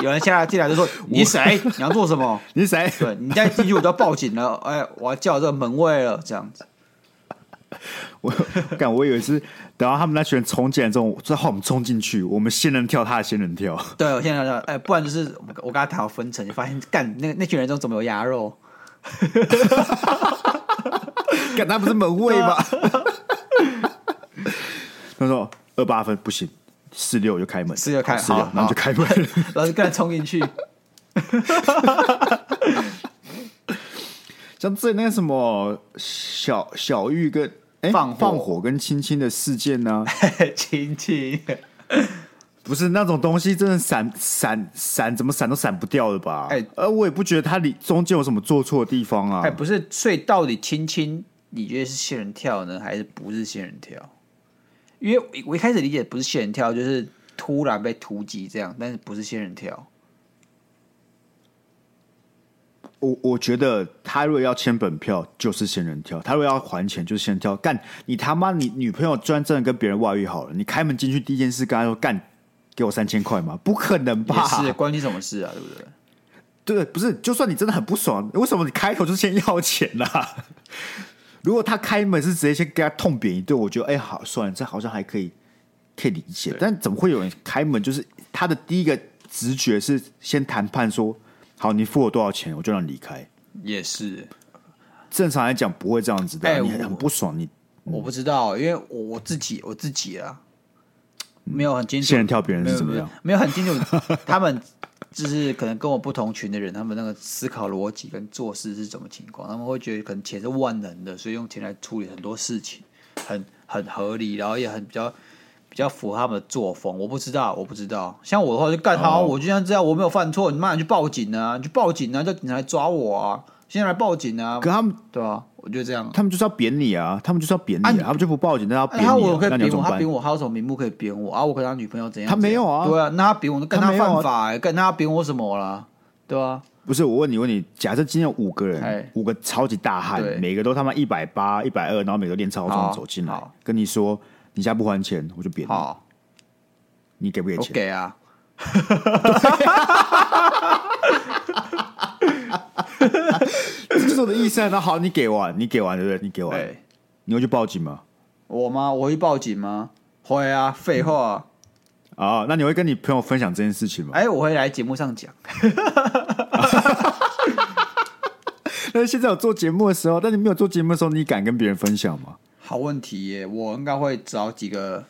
有人下来进来就说：“你谁？你要做什么？你谁？对，你再进去我就要报警了。哎，我要叫这个门卫了，这样子。”我干，我以为是等到他们那群人冲进来之后，最后我们冲进去，我们仙人跳，他的仙人跳。对，我仙人跳，哎、欸，不然就是我跟他谈好分成，就发现干那那群人中怎么有鸭肉？干他不是门卫吗？他说二八分不行，四六就开门，四六开四六，然后就开门，然后就跟他冲进去。像这那个什么小小玉跟。放放火跟亲亲的事件呢？亲亲不是那种东西，真的闪闪闪，怎么闪都闪不掉的吧？哎、欸，而我也不觉得它里中间有什么做错的地方啊。哎、欸，不是，所以到底亲亲，你觉得是仙人跳呢，还是不是仙人跳？因为我一开始理解不是仙人跳，就是突然被突击这样，但是不是仙人跳。我我觉得他如果要签本票，就是仙人跳；他如果要还钱，就是仙人跳。干你他妈！你女朋友居然真的跟别人外遇好了，你开门进去第一件事跟他说干，给我三千块吗？不可能吧？是关你什么事啊？对不对？对，不是。就算你真的很不爽，为什么你开口就先要钱呢、啊？如果他开门是直接先给他痛扁一顿，我觉得哎、欸，好算了，这好像还可以可以理解。但怎么会有人开门就是他的第一个直觉是先谈判说？好，你付我多少钱，我就让你离开。也是，正常来讲不会这样子的。欸、你很不爽，你我不知道，因为我我自己我自己啊，没有很清楚。仙人跳别人是怎么样？没，没有很清楚，他们就是可能跟我不同群的人，他们那个思考逻辑跟做事是什么情况？他们会觉得可能钱是万能的，所以用钱来处理很多事情，很很合理，然后也很比较。比较符合他们的作风，我不知道，我不知道。像我的话就干他，我就像这样，我没有犯错，你妈你去报警啊，你去报警啊，叫警察来抓我啊！现在来报警啊！可他们对啊，我觉得这样，他们就是要扁你啊，他们就是要扁你，啊，他们就不报警，那要扁你，啊。他我可以扁我，他扁我，他有什么名目可以扁我啊？我跟他女朋友怎样？他没有啊，对啊，那他扁我，跟他犯法，欸，跟他扁我什么了？对啊，不是我问你，问你，假设今天有五个人，五个超级大汉，每个都他妈一百八、一百二，然后每个练超重走进来，跟你说，你现在不还钱，我就扁你。你给不给钱？我给啊！这是我的意思啊。那好，你给完，你给完，对不对？你给完，你会去报警吗？我吗？我会报警吗？会啊！废话啊！那你会跟你朋友分享这件事情吗？哎、欸，我会来节目上讲。但是现在有做节目的时候，但你没有做节目的时候，你敢跟别人分享吗？好问题耶！我应该会找几个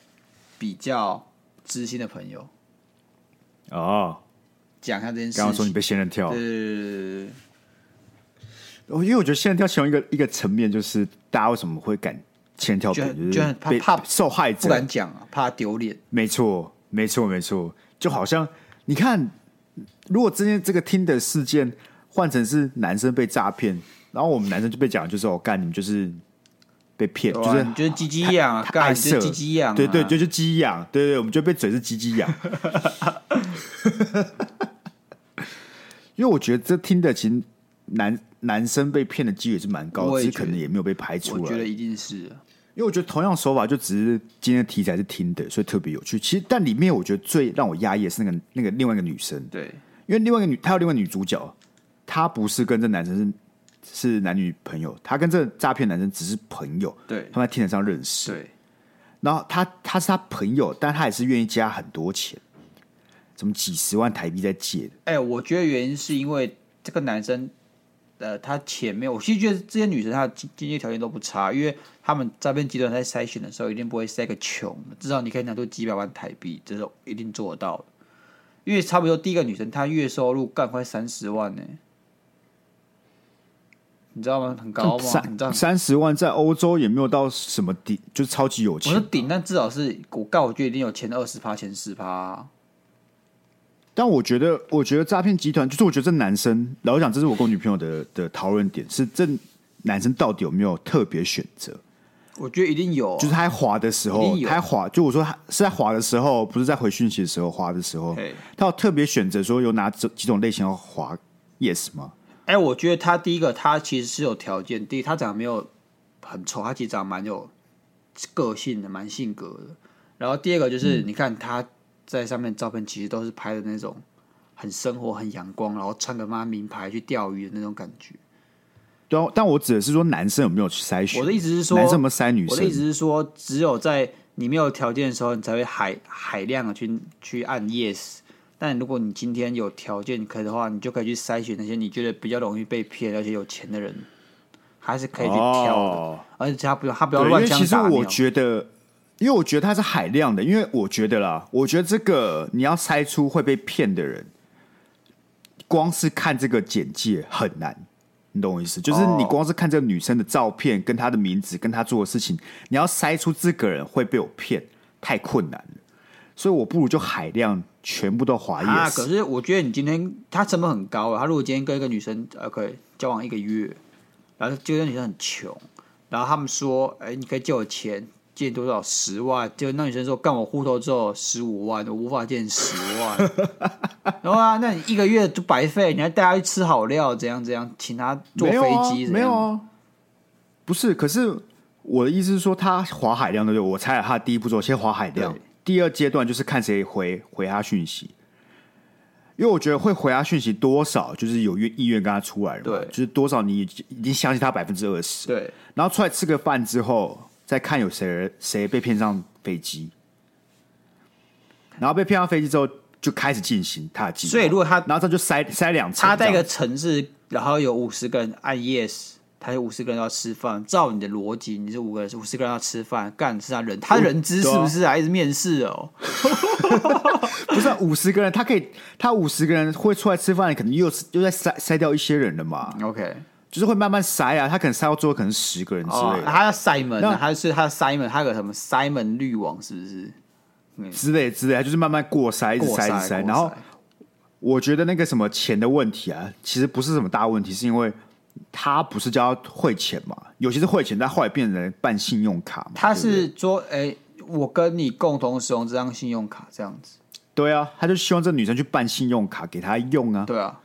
比较。知心的朋友哦，讲一下这件事。刚刚说你被仙人跳，对对对对，因为我觉得现在跳其中一个一个层面就是大家为什么会敢仙人跳？就就是怕怕受害者不敢讲啊，怕丢脸。没错，没错，没错。就好像你看，如果今天这个听的事件换成是男生被诈骗，然后我们男生就被讲就是我干，你们就是。被骗就是就是鸡鸡痒啊，干是鸡鸡痒，对对，就是鸡痒，对对，我们就被嘴是鸡鸡痒。因为我觉得这听的其实男男生被骗的几率是蛮高，只是可能也没有被排除。我觉得一定是，因为我觉得同样手法就只是今天的题材是听的，所以特别有趣。其实但里面我觉得最让我压抑的是那个那个另外一个女生，对，因为另外一个女她有另外女主角，她不是跟这男生是。是男女朋友，她跟这个诈骗男生只是朋友，对，他们在天台上认识，对。然后他他是他朋友，但他也是愿意加很多钱，怎么几十万台币在借的？哎、欸，我觉得原因是因为这个男生，呃，他钱没有。我其实觉得这些女生她的经经济条件都不差，因为他们诈骗集团在筛选的时候一定不会筛个穷的，至少你可以拿出几百万台币，这是一定做得到的。因为差不多第一个女生她月收入干快三十万呢、欸。你知道吗？很高吗？三三十万在欧洲也没有到什么顶，就是超级有钱。我说顶，但至少是我告，我觉得一定有前二十趴、前十趴。但我觉得，我觉得诈骗集团就是，我觉得这男生，老实讲，这是我跟我女朋友的的讨论点，是这男生到底有没有特别选择？我觉得一定有，就是他在滑的时候，他在滑，就我说他是在滑的时候，不是在回讯息的时候滑的时候，他有特别选择说有哪几几种类型要滑 yes 吗？哎、欸，我觉得他第一个，他其实是有条件。第一，他长得没有很丑，他其实长得蛮有个性的，蛮性格的。然后第二个就是，嗯、你看他在上面照片，其实都是拍的那种很生活、很阳光，然后穿个妈名牌去钓鱼的那种感觉。对、啊，但我指的是说男生有没有去筛选？我的意思是说，男生有没有筛女生？我的意思是说，只有在你没有条件的时候，你才会海海量的去去按 yes。但如果你今天有条件可以的话，你就可以去筛选那些你觉得比较容易被骗而且有钱的人，还是可以去挑的。哦、而且他不要他不要乱枪打鸟。因为其实我觉得，因为我觉得他是海量的，因为我觉得啦，我觉得这个你要筛出会被骗的人，光是看这个简介很难，你懂我意思？就是你光是看这个女生的照片、跟她的名字、跟她做的事情，你要筛出这个人会被我骗，太困难了。所以我不如就海量全部都滑 yes。啊，可是我觉得你今天他成本很高啊。他如果今天跟一个女生呃可以交往一个月，然后这个女生很穷，然后他们说，哎，你可以借我钱，借多少十万？就那女生说，干我户头只有十五万，我无法借十万。然后啊，那你一个月就白费，你还带他去吃好料，怎样怎样，请他坐飞机，没有啊？不是，可是我的意思是说，他划海量的，对，我猜了他第一步骤先划海量。第二阶段就是看谁回回他讯息，因为我觉得会回他讯息多少，就是有愿意愿跟他出来了，对，就是多少你已经相信他百分之二十，对。然后出来吃个饭之后，再看有谁谁被骗上飞机，然后被骗上飞机之后，就开始进行他的计划。所以如果他，然后他就塞塞两次，他在一个城市，然后有五十个人按 yes。他有五十个人要吃饭，照你的逻辑，你是五个人，五十个人要吃饭，干是他人，他人资是不是还是面试哦？不是五十个人，他可以，他五十个人会出来吃饭，可能又又在筛筛掉一些人了嘛？OK，就是会慢慢筛啊，他可能筛到最后可能十个人之类的。他要 Simon，他是他的 Simon，他有个什么 Simon 滤网是不是？之类之类，就是慢慢过筛，一直筛，一直筛。然后我觉得那个什么钱的问题啊，其实不是什么大问题，是因为。他不是叫他汇钱嘛？有些是汇钱，但后来变成办信用卡嘛。他是说：“哎、欸，我跟你共同使用这张信用卡，这样子。”对啊，他就希望这女生去办信用卡给他用啊。对啊，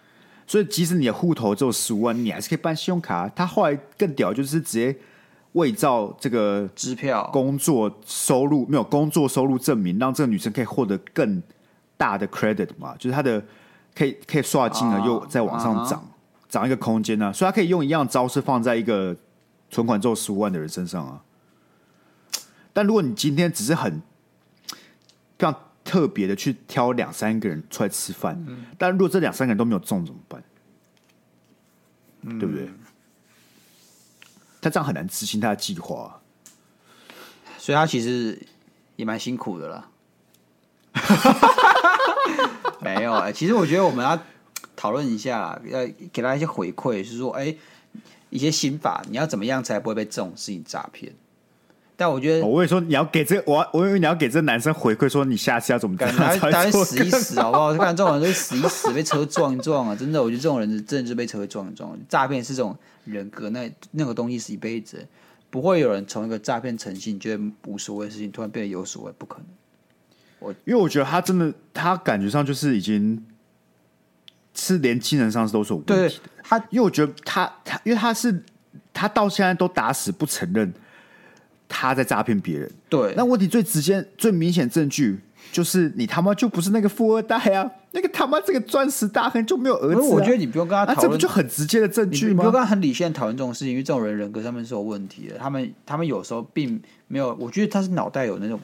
所以即使你的户头只有十五万，你还是可以办信用卡。他后来更屌，就是直接伪造这个支票、工作收入没有工作收入证明，让这个女生可以获得更大的 credit 嘛，就是他的可以可以刷金额又在往上涨。啊涨一个空间呢、啊，所以他可以用一样招式放在一个存款只有十五万的人身上啊。但如果你今天只是很非常特别的去挑两三个人出来吃饭，嗯、但如果这两三个人都没有中怎么办？嗯、对不对？他这样很难执行他的计划、啊，所以他其实也蛮辛苦的啦。没有哎，其实我觉得我们要。讨论一下，要给他一些回馈，是说，哎、欸，一些心法，你要怎么样才不会被这种事情诈骗？但我觉得，我跟你说，你要给这，我我以为你要给这个男生回馈，说你下次要怎么干，他他死一死，好不好？看这种人就死一死，被车撞一撞啊！真的，我觉得这种人真的是被车撞一撞。诈骗是这种人格，那那个东西是一辈子，不会有人从一个诈骗诚信，觉得无所谓的事情，突然变得有所谓，不可能。我因为我觉得他真的，他感觉上就是已经。是连精神上都是有问题的。对他，因为我觉得他他，因为他是他到现在都打死不承认他在诈骗别人。对，那问题最直接、最明显证据就是你他妈就不是那个富二代啊！那个他妈这个钻石大亨就没有儿子、啊。我觉得你不用跟他讨论、啊，这不就很直接的证据吗？你不用跟他很理性讨论这种事情，因为这种人人格上面是有问题的。他们他们有时候并没有，我觉得他是脑袋有那种。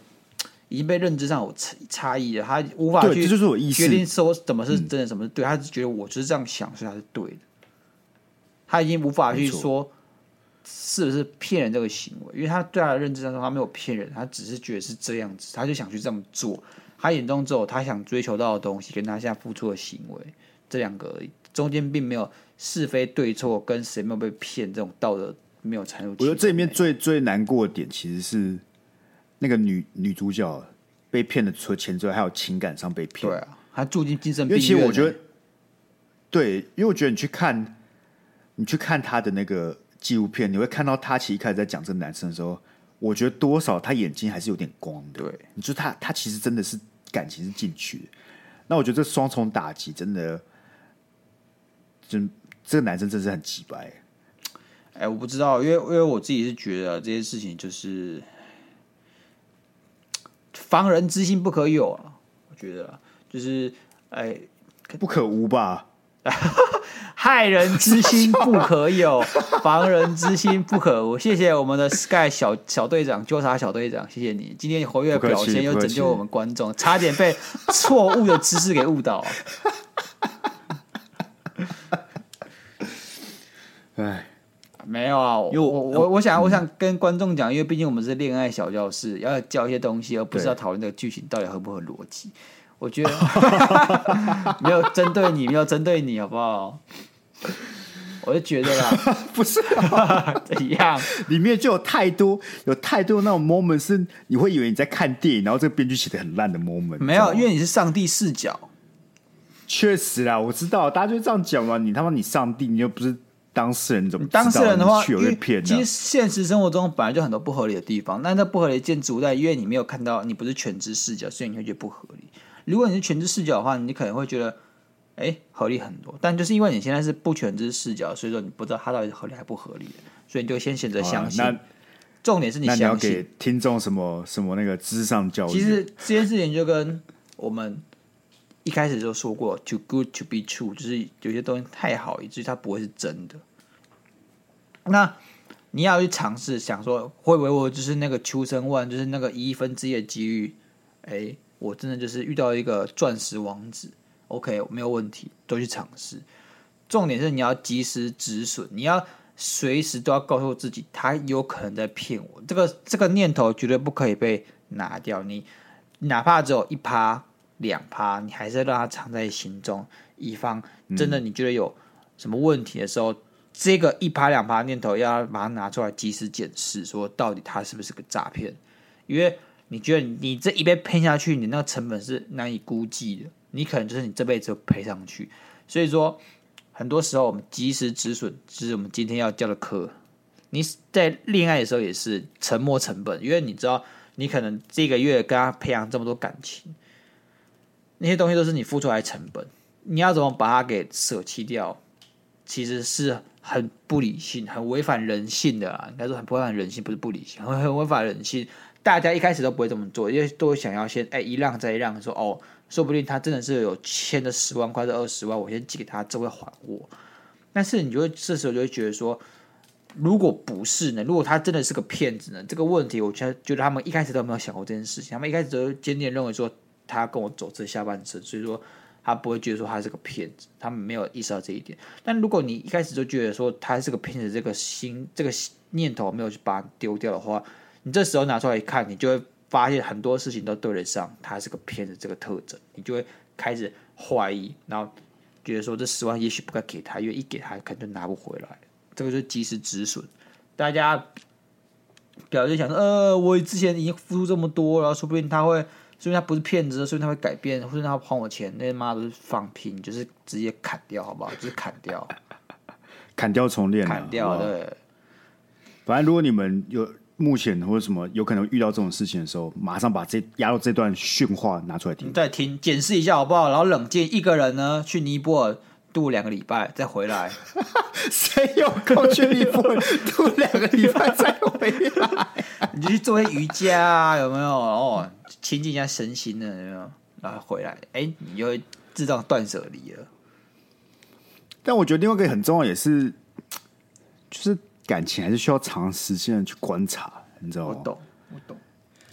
已经被认知上有差差异了，他无法去决定说怎么是真的，什么是对。他是觉得我就是这样想，所以他是对的。他已经无法去说是不是骗人这个行为，因为他对他的认知当中他没有骗人，他只是觉得是这样子，他就想去这么做。他眼中只有他想追求到的东西，跟他现在付出的行为这两个而已，中间并没有是非对错，跟谁没有被骗这种道德没有掺入。我觉得这里面最最难过的点其实是。那个女女主角被骗的除了钱之外，还有情感上被骗。对啊，她住进精神病院。因为其实我觉得，对，因为我觉得你去看，你去看他的那个纪录片，你会看到他其实一开始在讲这个男生的时候，我觉得多少他眼睛还是有点光的。对，你说他他其实真的是感情是进去的。那我觉得这双重打击真的，就这个男生真是很奇怪。哎，我不知道，因为因为我自己是觉得这些事情就是。防人之心不可有啊！我觉得就是，哎，不可无吧？害人之心不可有，防人之心不可无。谢谢我们的 Sky 小小队长，纠察小队长，谢谢你今天活跃表现，又拯救我们观众，差点被错误的知识给误导。哎。没有啊，我我我我想我想跟观众讲，因为毕竟我们是恋爱小教室，要教一些东西，而不是要讨论这个剧情到底合不合逻辑。我觉得 没有针对你，没有针对你，好不好？我就觉得啦，不是、啊、怎样，里面就有太多有太多那种 moment 是你会以为你在看电影，然后这个编剧写的很烂的 moment。没有，因为你是上帝视角。确实啦，我知道，大家就这样讲嘛。你他妈你上帝，你又不是当事人，怎么当事人的话？其实现实生活中本来就很多不合理的地方，但那不合理的建筑在因为你没有看到，你不是全知视角，所以你会觉得不合理。如果你是全知视角的话，你可能会觉得。哎，合理很多，但就是因为你现在是不全知视角，所以说你不知道它到底是合理还不合理的，所以你就先选择相信。那重点是你相信。那你要给听众什么什么那个知上教育？其实这件事情就跟我们一开始就说过，too good to be true，就是有些东西太好，以至于它不会是真的。那你要去尝试想说，会不会我就是那个 chosen one，就是那个一分之一的机遇？哎，我真的就是遇到一个钻石王子。OK，没有问题，都去尝试。重点是你要及时止损，你要随时都要告诉自己，他有可能在骗我。这个这个念头绝对不可以被拿掉。你哪怕只有一趴、两趴，你还是要让它藏在心中，以防真的你觉得有什么问题的时候，嗯、这个一趴两趴念头要把它拿出来及时检视，说到底它是不是个诈骗？因为你觉得你这一被骗下去，你那个成本是难以估计的。你可能就是你这辈子赔上去，所以说很多时候我们及时止损，就是我们今天要教的课。你在恋爱的时候也是沉没成本，因为你知道你可能这个月跟他培养这么多感情，那些东西都是你付出来的成本，你要怎么把它给舍弃掉？其实是很不理性、很违反人性的啦。应该说很违反人性，不是不理性，很很违反人性。大家一开始都不会这么做，因为都会想要先哎一让再一让，说哦。说不定他真的是有欠的十万块，是二十万，我先寄给他，这会还我。但是你就会这时候就会觉得说，如果不是呢？如果他真的是个骗子呢？这个问题，我觉得觉得他们一开始都没有想过这件事情，他们一开始都坚定认为说他跟我走这下半生，所以说他不会觉得说他是个骗子，他们没有意识到这一点。但如果你一开始就觉得说他是个骗子，这个心这个念头没有去把它丢掉的话，你这时候拿出来一看，你就会。发现很多事情都对得上，他是个骗子这个特征，你就会开始怀疑，然后觉得说这十万也许不该给他，因为一给他可能就拿不回来。这个就是及时止损。大家表示想说，呃，我之前已经付出这么多了，说不定他会，说不定他不是骗子，说不定他会改变，或者他会还我钱，那些妈都是放屁，你就是直接砍掉，好不好？就是砍掉，砍掉重练，砍掉，对。反正如果你们有。目前或者什么有可能遇到这种事情的时候，马上把这压到这段训话拿出来听，再听检视一下好不好？然后冷静，一个人呢去尼泊尔度两个礼拜再回来。谁有空去尼泊尔度两个礼拜再回来？你就去做些瑜伽啊，有没有？哦，亲近一下身心的，有没有？然后回来，哎、欸，你就会自动断舍离了。但我觉得另外一个很重要，也是就是。感情还是需要长时间的去观察，你知道吗？我懂，我懂。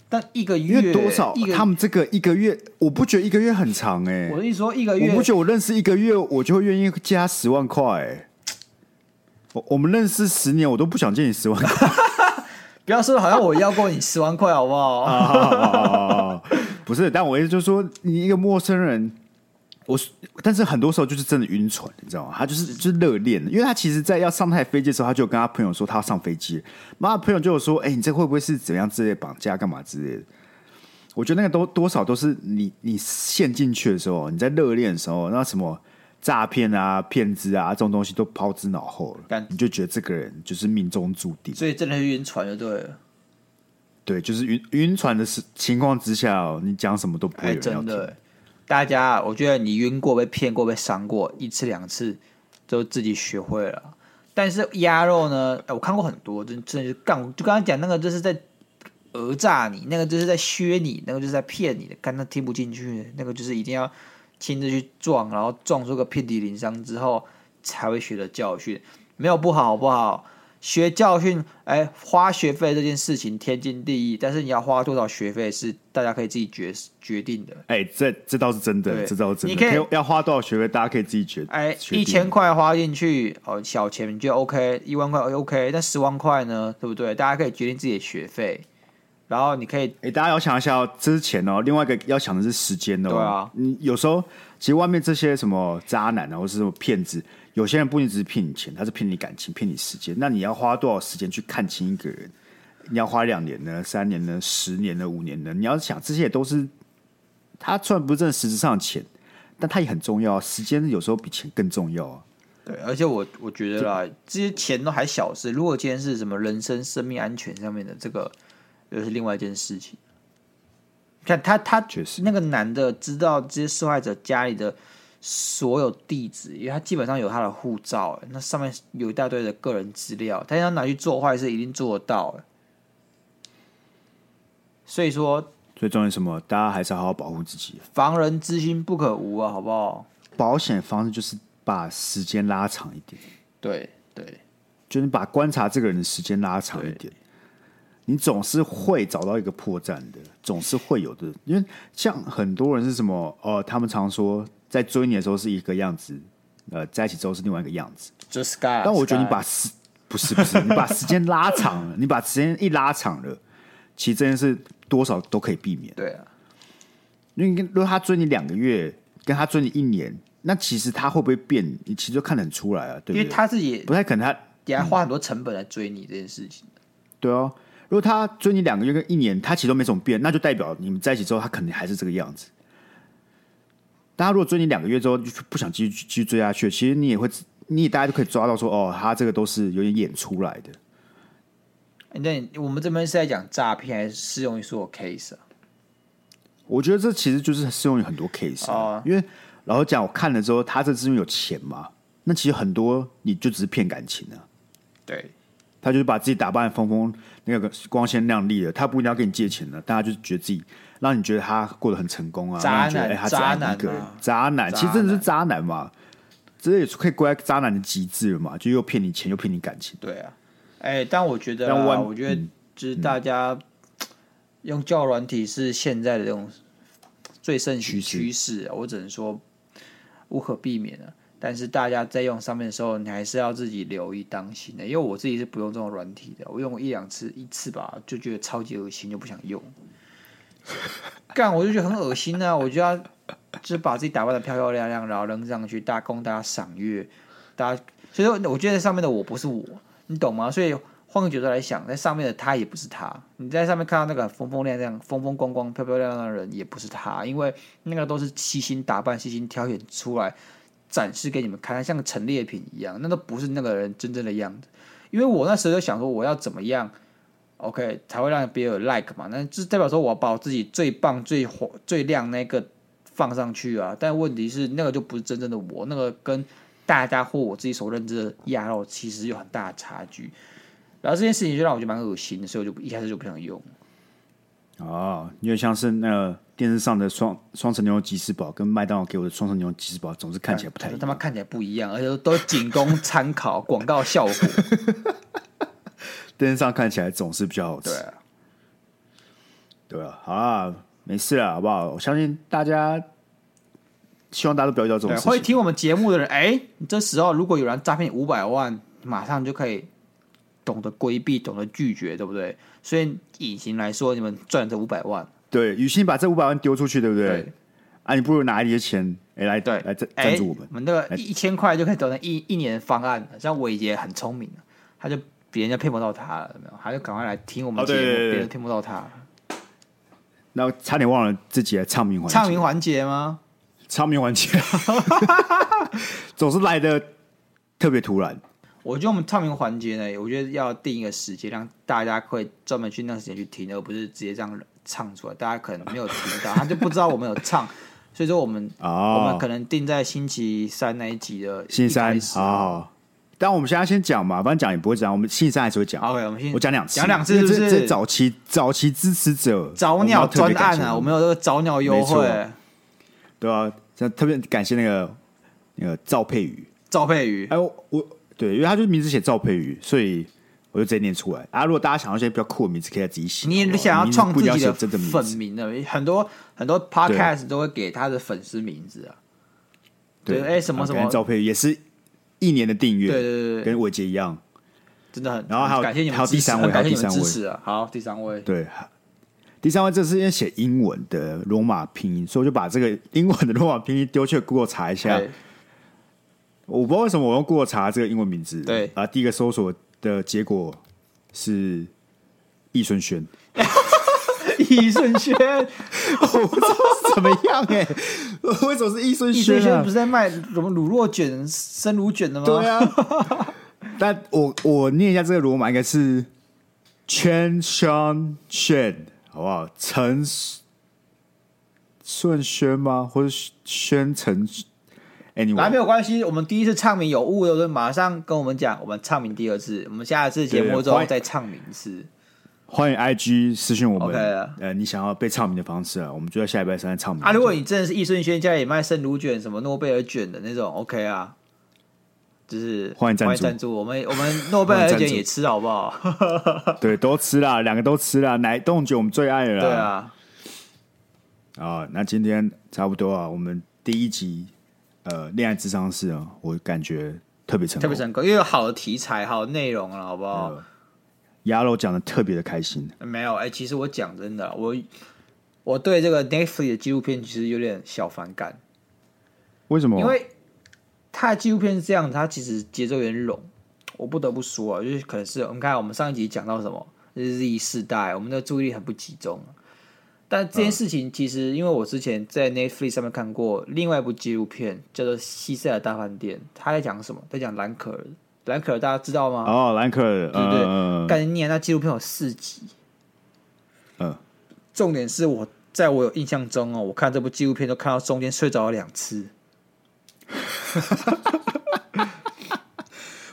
但一个月因为多少？他们这个一个月，我不觉得一个月很长哎、欸。我跟你说，一个月，我不觉得我认识一个月，我就会愿意加十万块、欸。我我们认识十年，我都不想借你十万块。不要说好像我要过你十万块，好不好？不是，但我意思就是说，你一个陌生人。我，但是很多时候就是真的晕船，你知道吗？他就是就是热恋，因为他其实，在要上台飞机的时候，他就跟他朋友说他要上飞机，妈的朋友就有说，哎、欸，你这会不会是怎样之类绑架干嘛之类的？我觉得那个都多少都是你你陷进去的时候，你在热恋的时候，那什么诈骗啊、骗子啊这种东西都抛之脑后了，你就觉得这个人就是命中注定，所以真的是晕船就对了。对，就是晕晕船的情况之下，你讲什么都不会有人要听。欸大家，我觉得你晕过、被骗过、被伤过一次两次，都自己学会了。但是鸭肉呢？哎我看过很多，真真的是干。就刚刚讲那个，就是在讹诈你，那个就是在削你，那个就是在骗你的。刚刚听不进去，那个就是一定要亲自去撞，然后撞出个遍体鳞伤之后，才会学的教训。没有不好，好不好？学教训，哎，花学费这件事情天经地义，但是你要花多少学费是大家可以自己决决定的。哎，这这倒是真的，这倒是真的。你可以要花多少学费，大家可以自己决。哎，一千块花进去，哦，小钱你觉得 OK，一万块 OK，但十万块呢，对不对？大家可以决定自己的学费，然后你可以，哎，大家要想一下哦，这是钱哦，另外一个要想的是时间哦。对啊，你有时候其实外面这些什么渣男啊，或是什么骗子。有些人不只是骗你钱，他是骗你感情、骗你时间。那你要花多少时间去看清一个人？你要花两年呢、三年呢、十年呢、五年呢？你要想，这些也都是他虽然不是挣实质上的钱，但他也很重要。时间有时候比钱更重要啊。对，而且我我觉得啦，这些钱都还小事。如果今天是什么人身、生命安全上面的，这个又是另外一件事情。看他，他确实那个男的知道这些受害者家里的所有地址，因为他基本上有他的护照，那上面有一大堆的个人资料，他要拿去做坏事，一定做得到。所以说，最重要什么？大家还是好好保护自己，防人之心不可无啊，好不好？保险方式就是把时间拉长一点，对对，就是把观察这个人的时间拉长一点。你总是会找到一个破绽的，总是会有的。因为像很多人是什么？哦、呃，他们常说在追你的时候是一个样子，呃，在一起之后是另外一个样子。就是 Sky。但我觉得你把时不是不是，你把时间拉长了，你把时间一拉长了，其实这件事多少都可以避免。对啊，因为如果他追你两个月，跟他追你一年，那其实他会不会变？你其实就看得很出来啊。对，对，因为他自己不太可能，他也还花很多成本来追你这件事情。对哦。如果他追你两个月跟一年，他其实都没怎么变，那就代表你们在一起之后，他肯定还是这个样子。但他如果追你两个月之后就不想继续继续追下去，其实你也会，你也大家都可以抓到说，哦，他这个都是有点演出来的。那我们这边是在讲诈骗，还是适用于所有 case 啊？我觉得这其实就是适用于很多 case 啊，因为老实讲，我看了之后，他这是因为有钱嘛？那其实很多你就只是骗感情啊。对。他就是把自己打扮的风风那个光鲜亮丽的，他不一定要跟你借钱的，大家就是觉得自己让你觉得他过得很成功啊，渣男，哎、渣男一个人，渣男，其实真的是渣男嘛，这也是可以归在渣男的极致了嘛，就又骗你钱又骗你感情。对啊，哎、欸，但我觉得啊，我觉得就是大家、嗯、用交友软体是现在的这种最盛行趋势，我只能说无可避免的。但是大家在用上面的时候，你还是要自己留意当心的。因为我自己是不用这种软体的，我用过一两次，一次吧，就觉得超级恶心，就不想用。干，我就觉得很恶心啊！我就要就是把自己打扮的漂漂亮亮，然后扔上去，大供大家赏阅。大家，所以说，我觉得在上面的我不是我，你懂吗？所以换个角度来想，在上面的他也不是他。你在上面看到那个风风亮亮、风风光光、漂漂亮亮的人，也不是他，因为那个都是细心打扮、细心挑选出来。展示给你们看，像个陈列品一样，那都不是那个人真正的样子。因为我那时候就想说，我要怎么样，OK 才会让别人有 like 嘛？那这代表说，我要把我自己最棒、最火、最亮那个放上去啊。但问题是，那个就不是真正的我，那个跟大家或我自己所认知的鸭肉其实有很大的差距。然后这件事情就让我觉得蛮恶心的，所以我就一开始就不想用。哦，因为像是那个电视上的双双层牛肉吉士堡，跟麦当劳给我的双层牛肉吉士堡，总是看起来不太一样。他妈看起来不一样，而且都仅供参考，广告效果。电视上看起来总是比较好吃。对啊，对啊，好啊，没事啊，好不好？我相信大家，希望大家都不要遇到这种事情。会听我们节目的人，哎，你这时候如果有人诈骗五百万，马上就可以。懂得规避，懂得拒绝，对不对？所以隐形来说，你们赚这五百万，对，与其把这五百万丢出去，对不对？对啊，你不如拿一些钱，哎，来对，来赞赞助我们。我们那个一千块就可以得到一一年的方案。像伟杰很聪明，他就别人家骗不到他了，没有？他就赶快来听我们节目，别、哦、人听不到他。那差点忘了自己的唱名环节，唱名环节吗？唱名环节，总是来的特别突然。我觉得我们唱名环节呢，我觉得要定一个时间，让大家会专门去那个时间去听，而不是直接这样唱出来。大家可能没有听到，他就不知道我们有唱，所以说我们、哦、我们可能定在星期三那一集的星期三。好，但我们现在先讲嘛，反正讲也不会讲，我们星期三还是会讲。OK，我们先我讲两次，讲两次是不是？这早期早期支持者早鸟专案啊，我们有这个早鸟优惠，对啊，特别感谢那个那个赵佩宇，赵佩宇，哎我。我对，因为他就是名字写赵佩宇，所以我就直接念出来啊。如果大家想要一些比较酷的名字，可以自己写。你想要创自己的真的粉名的，很多很多 podcast 都会给他的粉丝名字啊。对，哎，什么什么赵佩宇也是一年的订阅，对对对，跟伟杰一样，真的很。然后还有感谢你们，还有第三位，还有第三位。啊。好，第三位，对，第三位这是因为写英文的罗马拼音，所以我就把这个英文的罗马拼音丢去 Google 查一下。我不知道为什么我用 Google 查这个英文名字，对。啊，第一个搜索的结果是易顺轩，易顺轩，我不知道是怎么样哎、欸，为什么是易顺轩易顺轩不是在卖什么乳酪卷、生乳卷的吗？对啊，但我我念一下这个罗马应该是 Chen Shan Shen，好不好？陈顺轩吗？或者宣陈？哎，你来没有关系，我们第一次唱名有误的，就马上跟我们讲，我们唱名第二次，我们下一次节目中再唱名一次。欢迎 IG 私讯我们呃，你想要被唱名的方式啊，我们就在下礼拜三唱名。啊，如果你真的是易顺轩家里卖生乳卷、什么诺贝尔卷的那种，OK 啊，就是欢迎赞助，赞助我们，我们诺贝尔卷也吃好不好？对，都吃啦，两个都吃啦，奶冻卷我们最爱了。对啊，啊，那今天差不多啊，我们第一集。呃，恋爱智商是啊，我感觉特别成功，特别成功，因为有好的题材，好的内容了，好不好？鸭肉讲的特别的开心。没有，哎、欸，其实我讲真的，我我对这个 Netflix 的纪录片其实有点小反感。为什么？因为他的纪录片是这样，他其实节奏有点冗。我不得不说啊，就是可能是我们看我们上一集讲到什么，就是 Z 世代，我们的注意力很不集中。但这件事情其实，因为我之前在 Netflix 上面看过另外一部纪录片，叫做《西塞尔大饭店》，他在讲什么？在讲兰可儿。兰可儿大家知道吗？哦，兰可儿，对不对？嗯、概念那纪录片有四集。嗯。重点是我在我有印象中哦，我看这部纪录片都看到中间睡着了两次。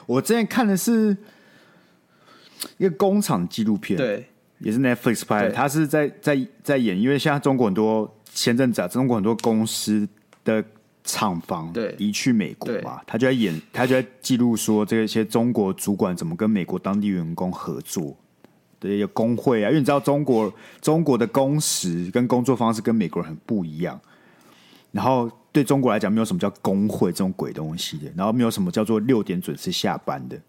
我之前看的是一个工厂纪录片。对。也是 Netflix 拍的，他是在在在演，因为现在中国很多前阵子啊，中国很多公司的厂房对移去美国嘛，他就在演，他就在记录说这些中国主管怎么跟美国当地员工合作的一个工会啊，因为你知道中国中国的工时跟工作方式跟美国人很不一样，然后对中国来讲没有什么叫工会这种鬼东西的，然后没有什么叫做六点准时下班的，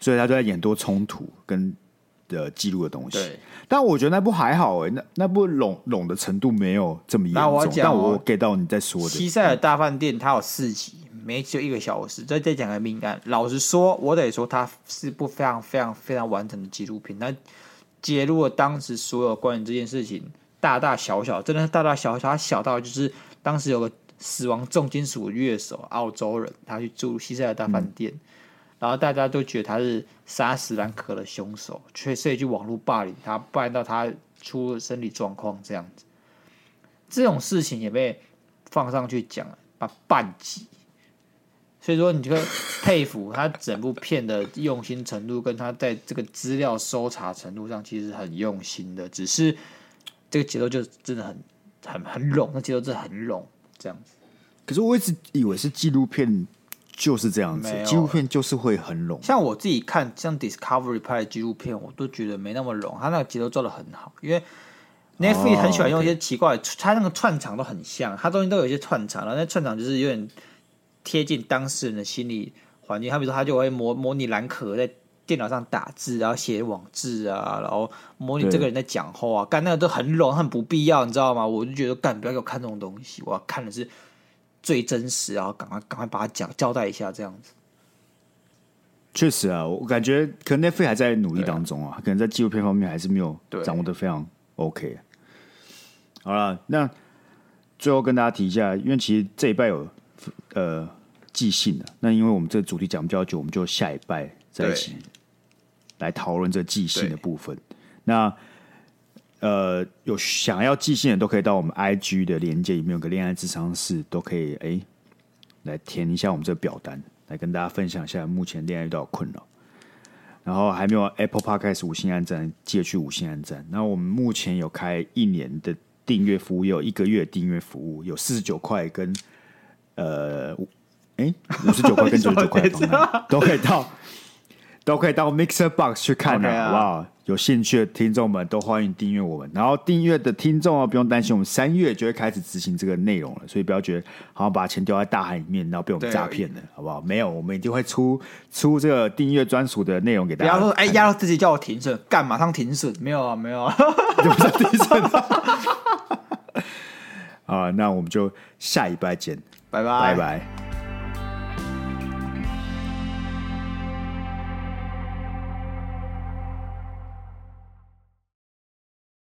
所以他就在演多冲突跟。的记录的东西，对，但我觉得那部还好哎、欸，那那部拢拢的程度没有这么严重。我但我 get 到你在说的《西塞尔大饭店》，它有四集，每集就一个小时，再再讲个命案。老实说，我得说它是部非常非常非常完整的纪录片，它揭露了当时所有关于这件事情大大小小，真的是大大小小，它小到就是当时有个死亡重金属乐手，澳洲人，他去住西塞尔大饭店。嗯然后大家都觉得他是杀死兰可的凶手，却所以去网络霸凌他，不然到他出生理状况这样子。这种事情也被放上去讲了，把半集。所以说，你就会佩服他整部片的用心程度，跟他在这个资料搜查程度上，其实很用心的。只是这个节奏就真的很很很冗，那节奏真的很冗，这样子。可是我一直以为是纪录片。就是这样子，纪录片就是会很冗。像我自己看，像 Discovery 拍的纪录片，我都觉得没那么冗。他那个节奏做的很好，因为 Netflix 很喜欢用一些奇怪的，他、oh, okay. 那个串场都很像，他中间都有一些串场，然后那串场就是有点贴近当事人的心理环境。他比如说，他就会模模拟兰可在电脑上打字，然后写网志啊，然后模拟这个人在讲话啊，干那个都很冗，很不必要，你知道吗？我就觉得干不要给我看这种东西，我要看的是。最真实，然后赶快赶快把它讲交代一下，这样子。确实啊，我感觉可能 Netflix 还在努力当中啊，可能在纪录片方面还是没有掌握的非常 OK。好了，那最后跟大家提一下，因为其实这一拜有呃寄信的，那因为我们这个主题讲比较久，我们就下一拜在一起来讨论这寄信的部分。那呃，有想要寄信的都可以到我们 IG 的连接里面有个恋爱智商室，都可以哎、欸、来填一下我们这个表单，来跟大家分享一下目前恋爱遇到的困扰。然后还没有 Apple Podcast 五星按赞，记得去五星按赞。那我们目前有开一年的订阅服务，有一个月订阅服务，有四十九块跟呃哎五十九块跟九十九块 都可以到。都可以到 Mixer Box 去看的，okay 啊、好不好？有兴趣的听众们都欢迎订阅我们。然后订阅的听众啊，不用担心，我们三月就会开始执行这个内容了，所以不要觉得好像把钱丢在大海里面，然后被我们诈骗了，好不好？没有，我们一定会出出这个订阅专属的内容给大家。不要说哎，压到自己叫我停损，干马上停损？没有啊，没有啊，就不是停损。啊，那我们就下礼拜见，拜拜，拜拜。